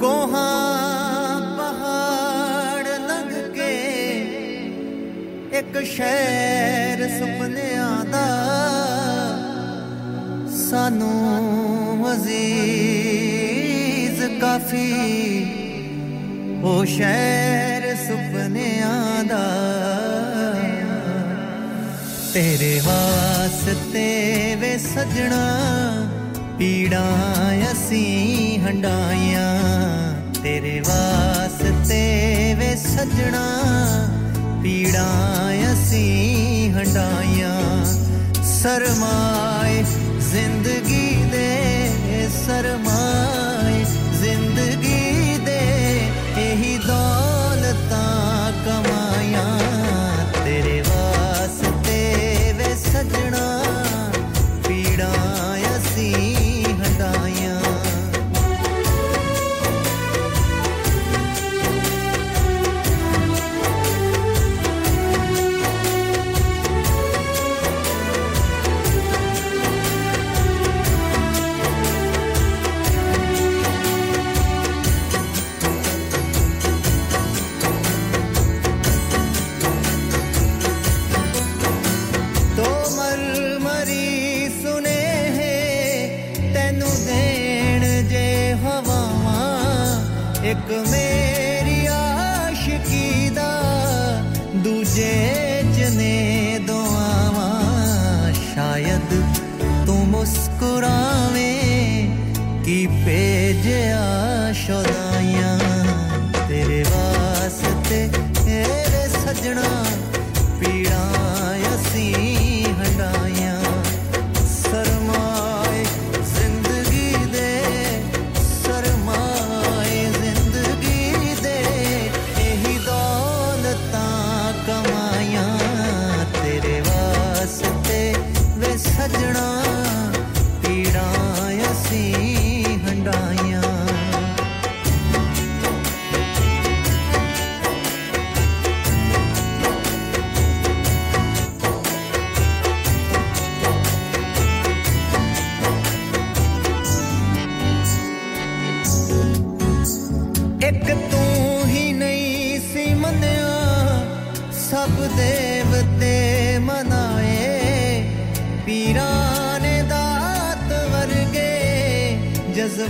ਕੋਹਾਂ ਪਹਾੜ ਲੰਘ ਕੇ ਇੱਕ ਸ਼ਹਿਰ ਸੁਪਨਿਆਂ ਦਾ ਸਾਨੂੰ ਅਜ਼ੀਜ਼ ਕਾਫੀ ਉਹ ਸ਼ਹਿਰ ਸੁਪਨਿਆਂ ਦਾ। ਤੇਰੇ ਵਾਸਤੇ ਵੇ ਸਜਣਾ, ਪੀੜਾਂ ਅਸੀਂ ਹੰਡਾਈਆਂ। ਤੇਰੇ ਵਾਸਤੇ ਵੇ ਸਜਣਾ, ਪੀੜਾਂ ਅਸੀਂ ਹੰਡਾਈਆਂ। ਸਰਮਾਏ ਜ਼ਿੰਦਗੀ ਦੇ ਸਰਮਾਏ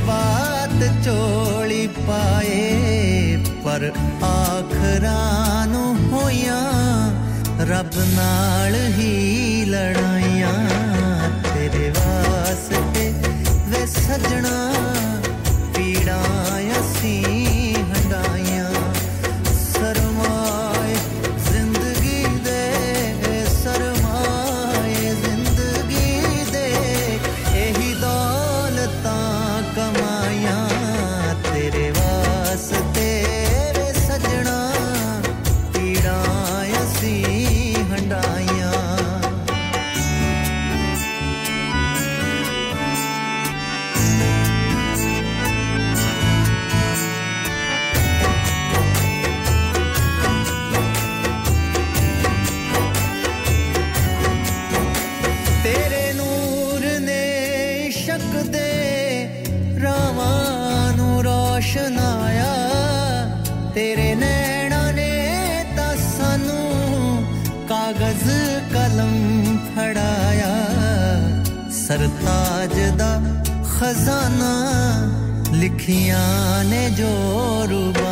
बात चोली पाए, पर आखरान होया रब नाल ही लड़ाइया। तेरे वास्ते वे सजना, पीड़ा फड़ाया सरताज का खजाना लिखिया ने जो रूबा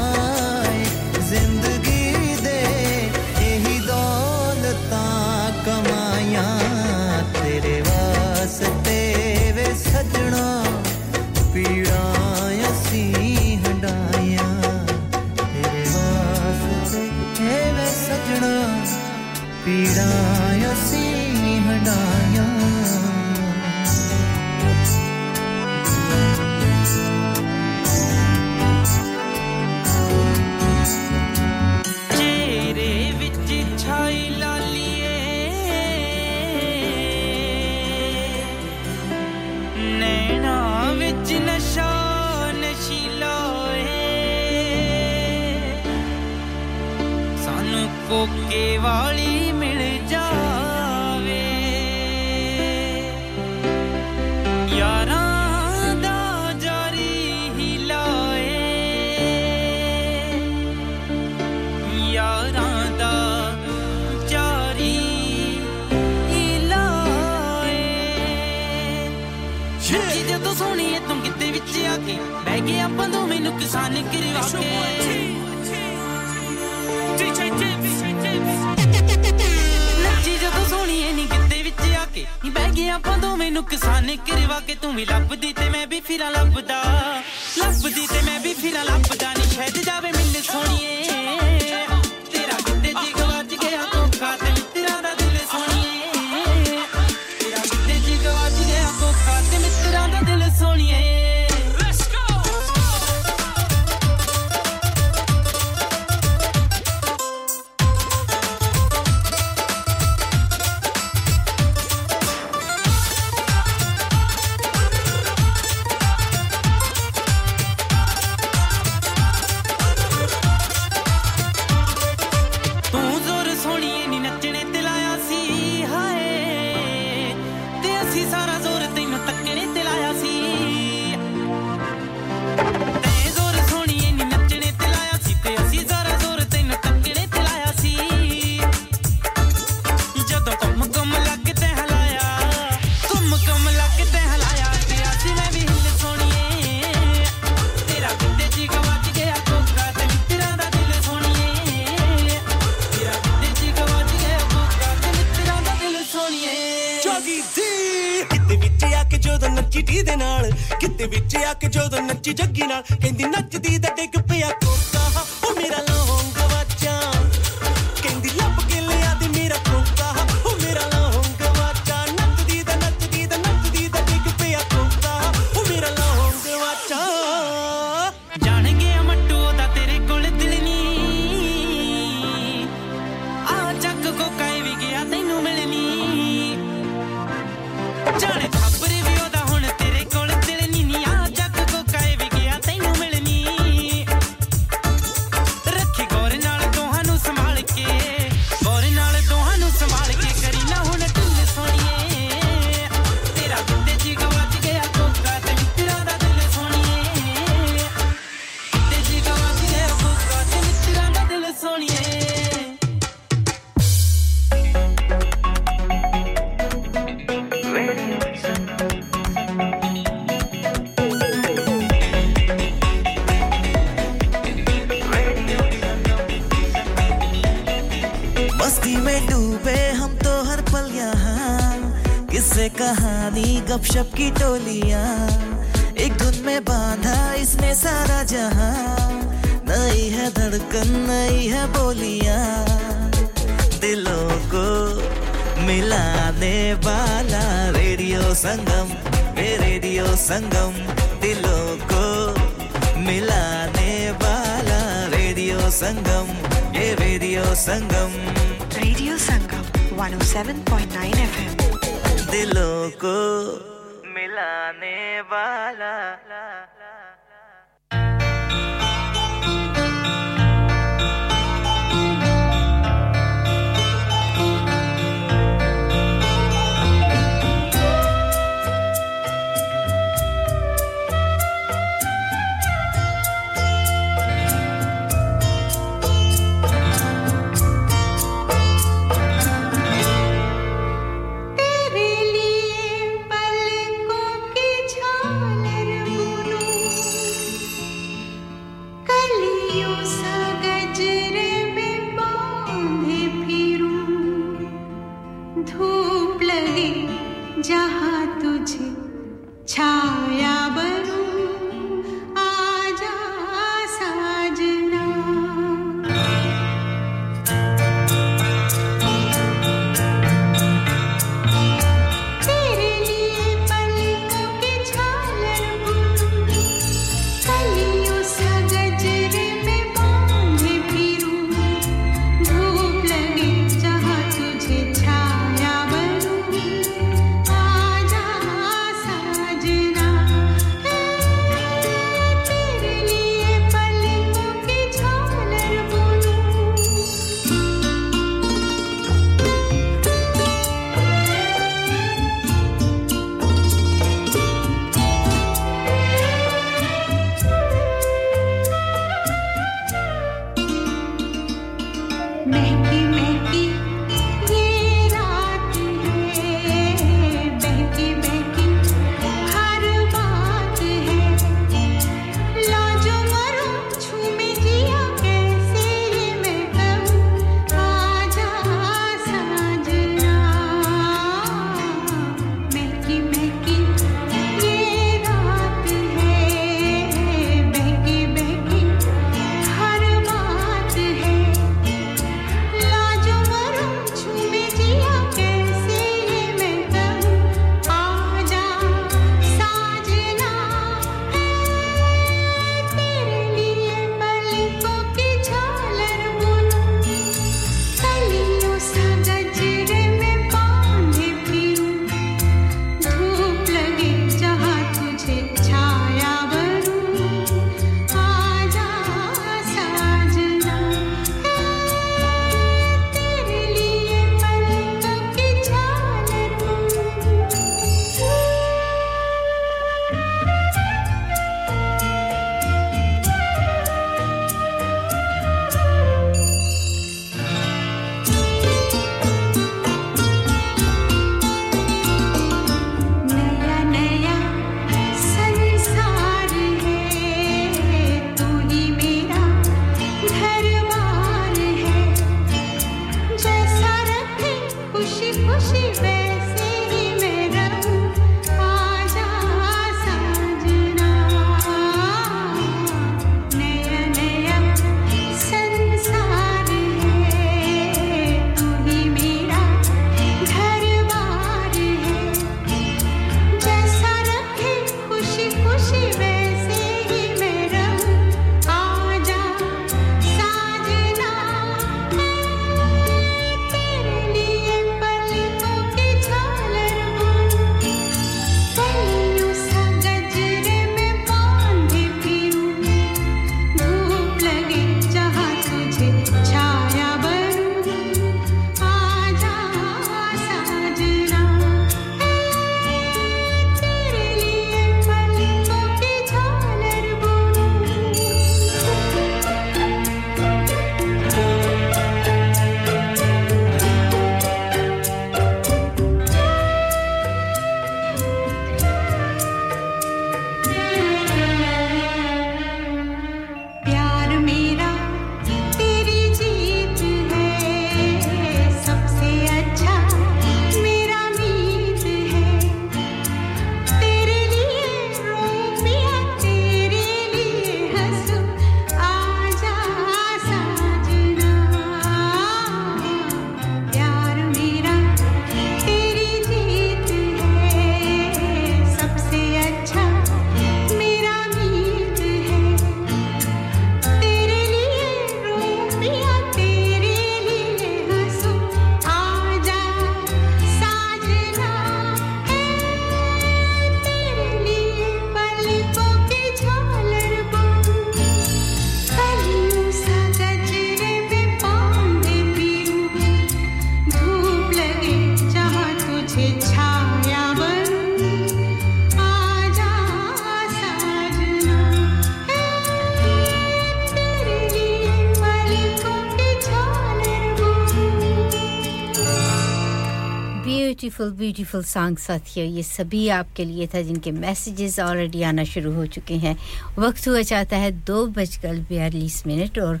ब्यूटीफुल ब्यूटीफुल सॉन्ग साथियों ये सभी आपके लिए था जिनके मैसेजेस ऑलरेडी आना शुरू हो चुके हैं। वक्त हुआ चाहता है दो बजकर बयालीस मिनट और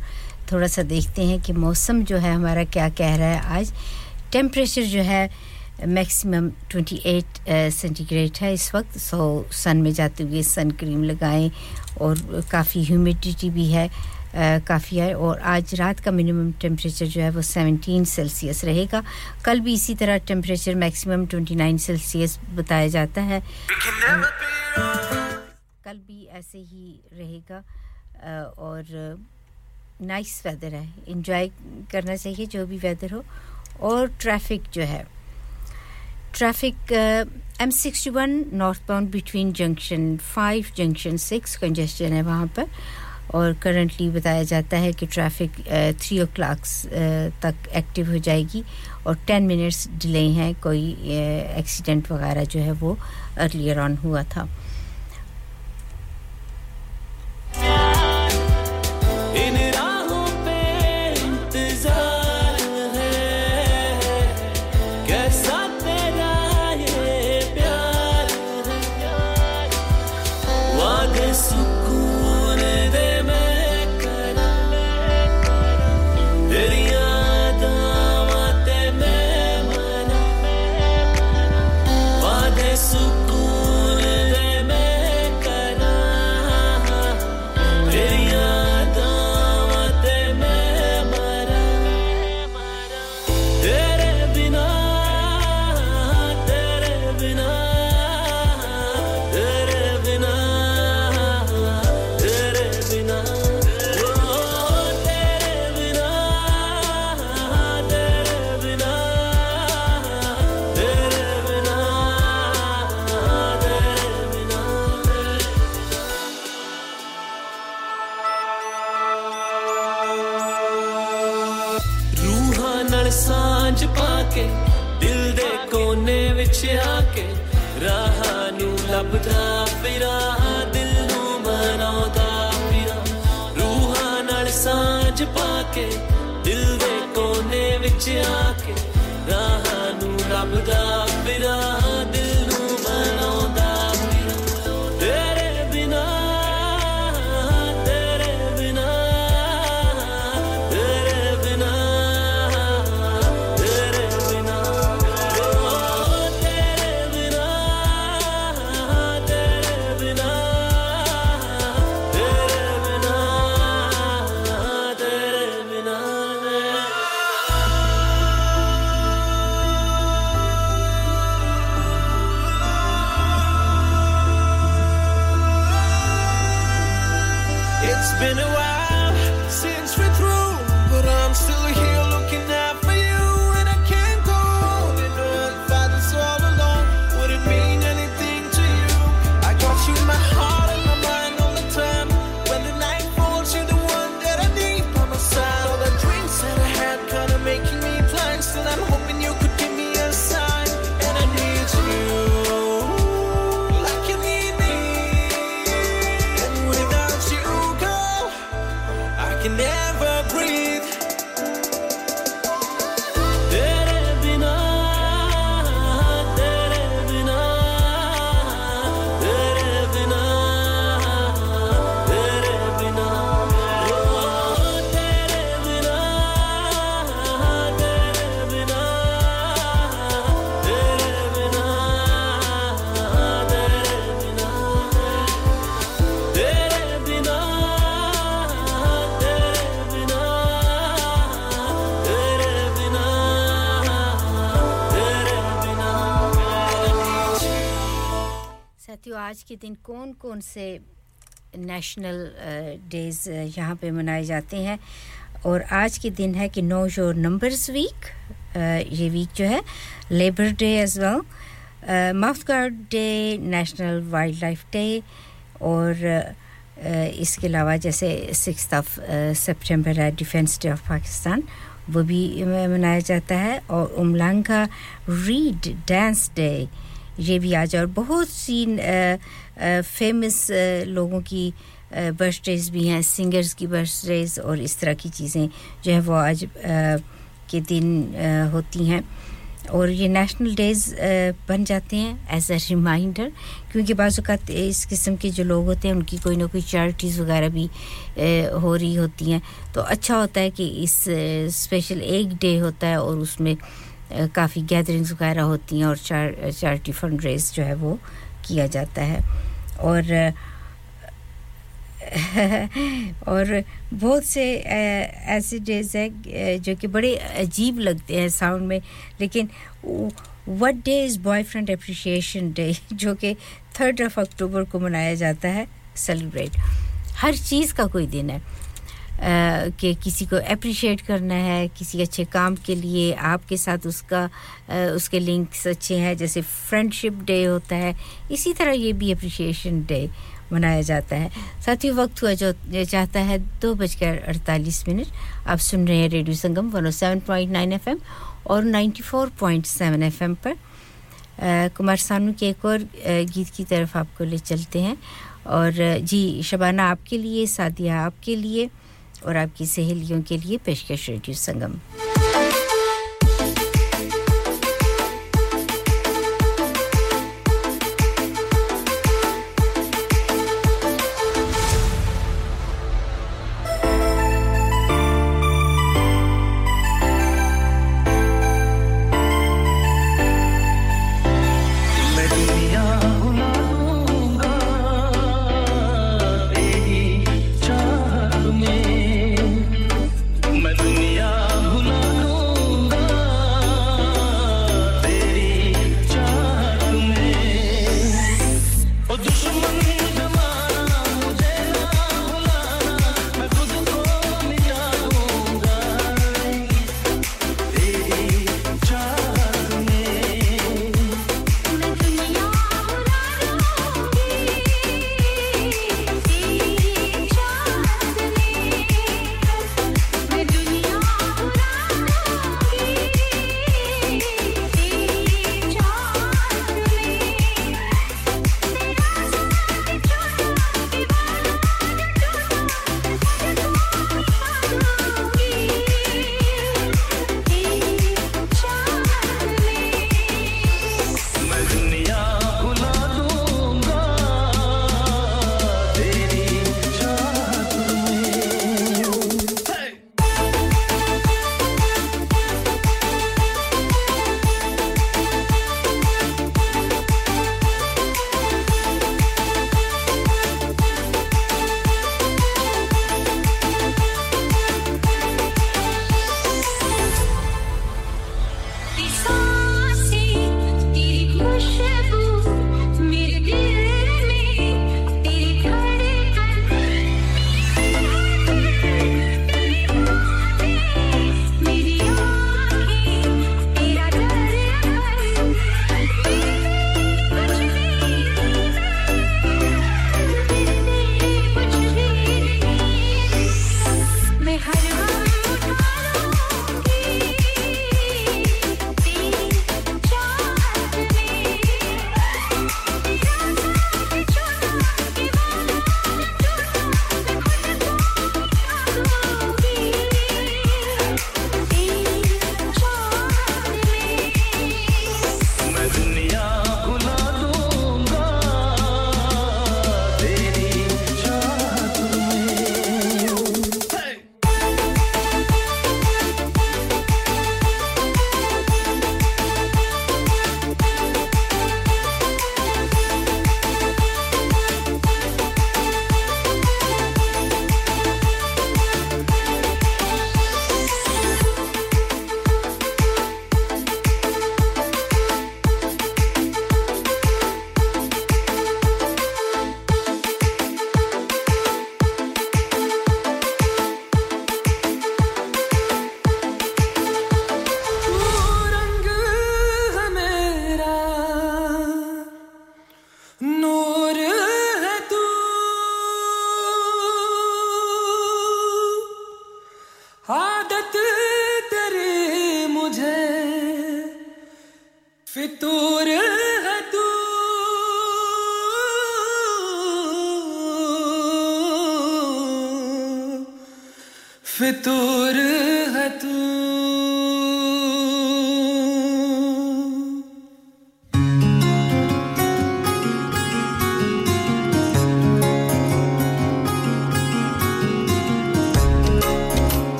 थोड़ा सा देखते हैं कि मौसम जो है हमारा क्या कह रहा है। आज टेम्परेचर जो है मैक्सिमम 28 सेंटीग्रेड है इस वक्त। सो सन में जाते हुए सन क्रीम लगाएँ और काफ़ी ह्यूमिडिटी भी है। काफ़ी है और आज रात का मिनिमम टेम्परेचर जो है वो 17 सेल्सियस रहेगा। कल भी इसी तरह टेम्परेचर मैक्सिमम 29 सेल्सियस बताया जाता है। कल भी ऐसे ही रहेगा। और नाइस वेदर है। इंजॉय करना चाहिए जो भी वेदर हो। और ट्रैफ़िक जो है। Traffic M sixty one northbound between junction five junction six congestion है वहाँ पर। और करंटली बताया जाता है कि ट्रैफ़िक थ्री ओ क्लाक्स तक एक्टिव हो जाएगी और टेन मिनट्स डिले हैं, कोई एक्सीडेंट वगैरह जो है वो अर्लियर ऑन हुआ था। दिन कौन कौन से नेशनल डेज़ यहाँ पे मनाए जाते हैं? और आज के दिन है कि नो योर नंबर्स वीक ये वीक जो है labour day as well mouth guard day national wildlife day और uh, इसके अलावा जैसे सिक्स ऑफ़ सितंबर है डिफेंस डे ऑफ़ पाकिस्तान वो भी मनाया जाता है और उमलांगा रीड डांस डे ये भी आज और बहुत सी फ़ेमस लोगों की बर्थडेज भी हैं सिंगर्स की बर्थडेज और इस तरह की चीज़ें जो है वो आज के दिन होती हैं। और ये नेशनल डेज़ बन जाते हैं एज अ रिमाइंडर क्योंकि बाज़ात इस किस्म के जो लोग होते हैं, उनकी कोई ना कोई चैरिटीज़ वगैरह भी हो रही होती हैं। तो अच्छा होता है कि इस स्पेशल एक डे होता है और उसमें काफ़ी गैदरिंग्स वगैरह होती हैं और चार चैरिटी फंड रेज जो है वो किया जाता है। और और बहुत से ऐसे डेज़ हैं जो कि बड़े अजीब लगते हैं साउंड में, लेकिन what day is boyfriend appreciation day जो कि थर्ड ऑफ़ अक्टूबर को मनाया जाता है सेलिब्रेट हर चीज़ का कोई दिन है। कि किसी को अप्रिशिएट करना है किसी अच्छे काम के लिए आपके साथ उसका उसके लिंक्स अच्छे हैं जैसे फ्रेंडशिप डे होता है इसी तरह ये भी अप्रिशिएशन डे मनाया जाता है। साथ ही वक्त हुआ जो चाहता है दो बजकर अड़तालीस मिनट आप सुन रहे हैं रेडियो संगम 107.9 एफएम और नाइन्टी फोर पॉइंट 94.7 एफएम पर। आ, कुमार सानू के एक और गीत की तरफ़ आपको ले चलते हैं। और जी शबाना आपके लिए सादिया आपके लिए। और आपकी सहेलियों के लिए पेशकश radio Sangam.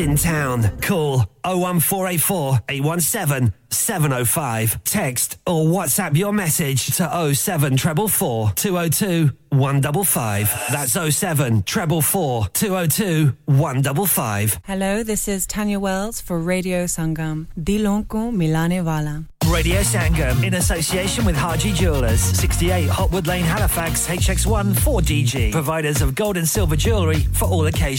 In town. Call 01484 817 705. Text or WhatsApp your message to 07 444 202 155. That's 07 444 202 155. Hello, this is Tanya Wells for Radio Sangam. Dilon ko milane wala. Radio Sangam in association with Haji Jewelers, 68 Hotwood Lane, Halifax, HX1 4DG. Providers of gold and silver jewellery for all occasions.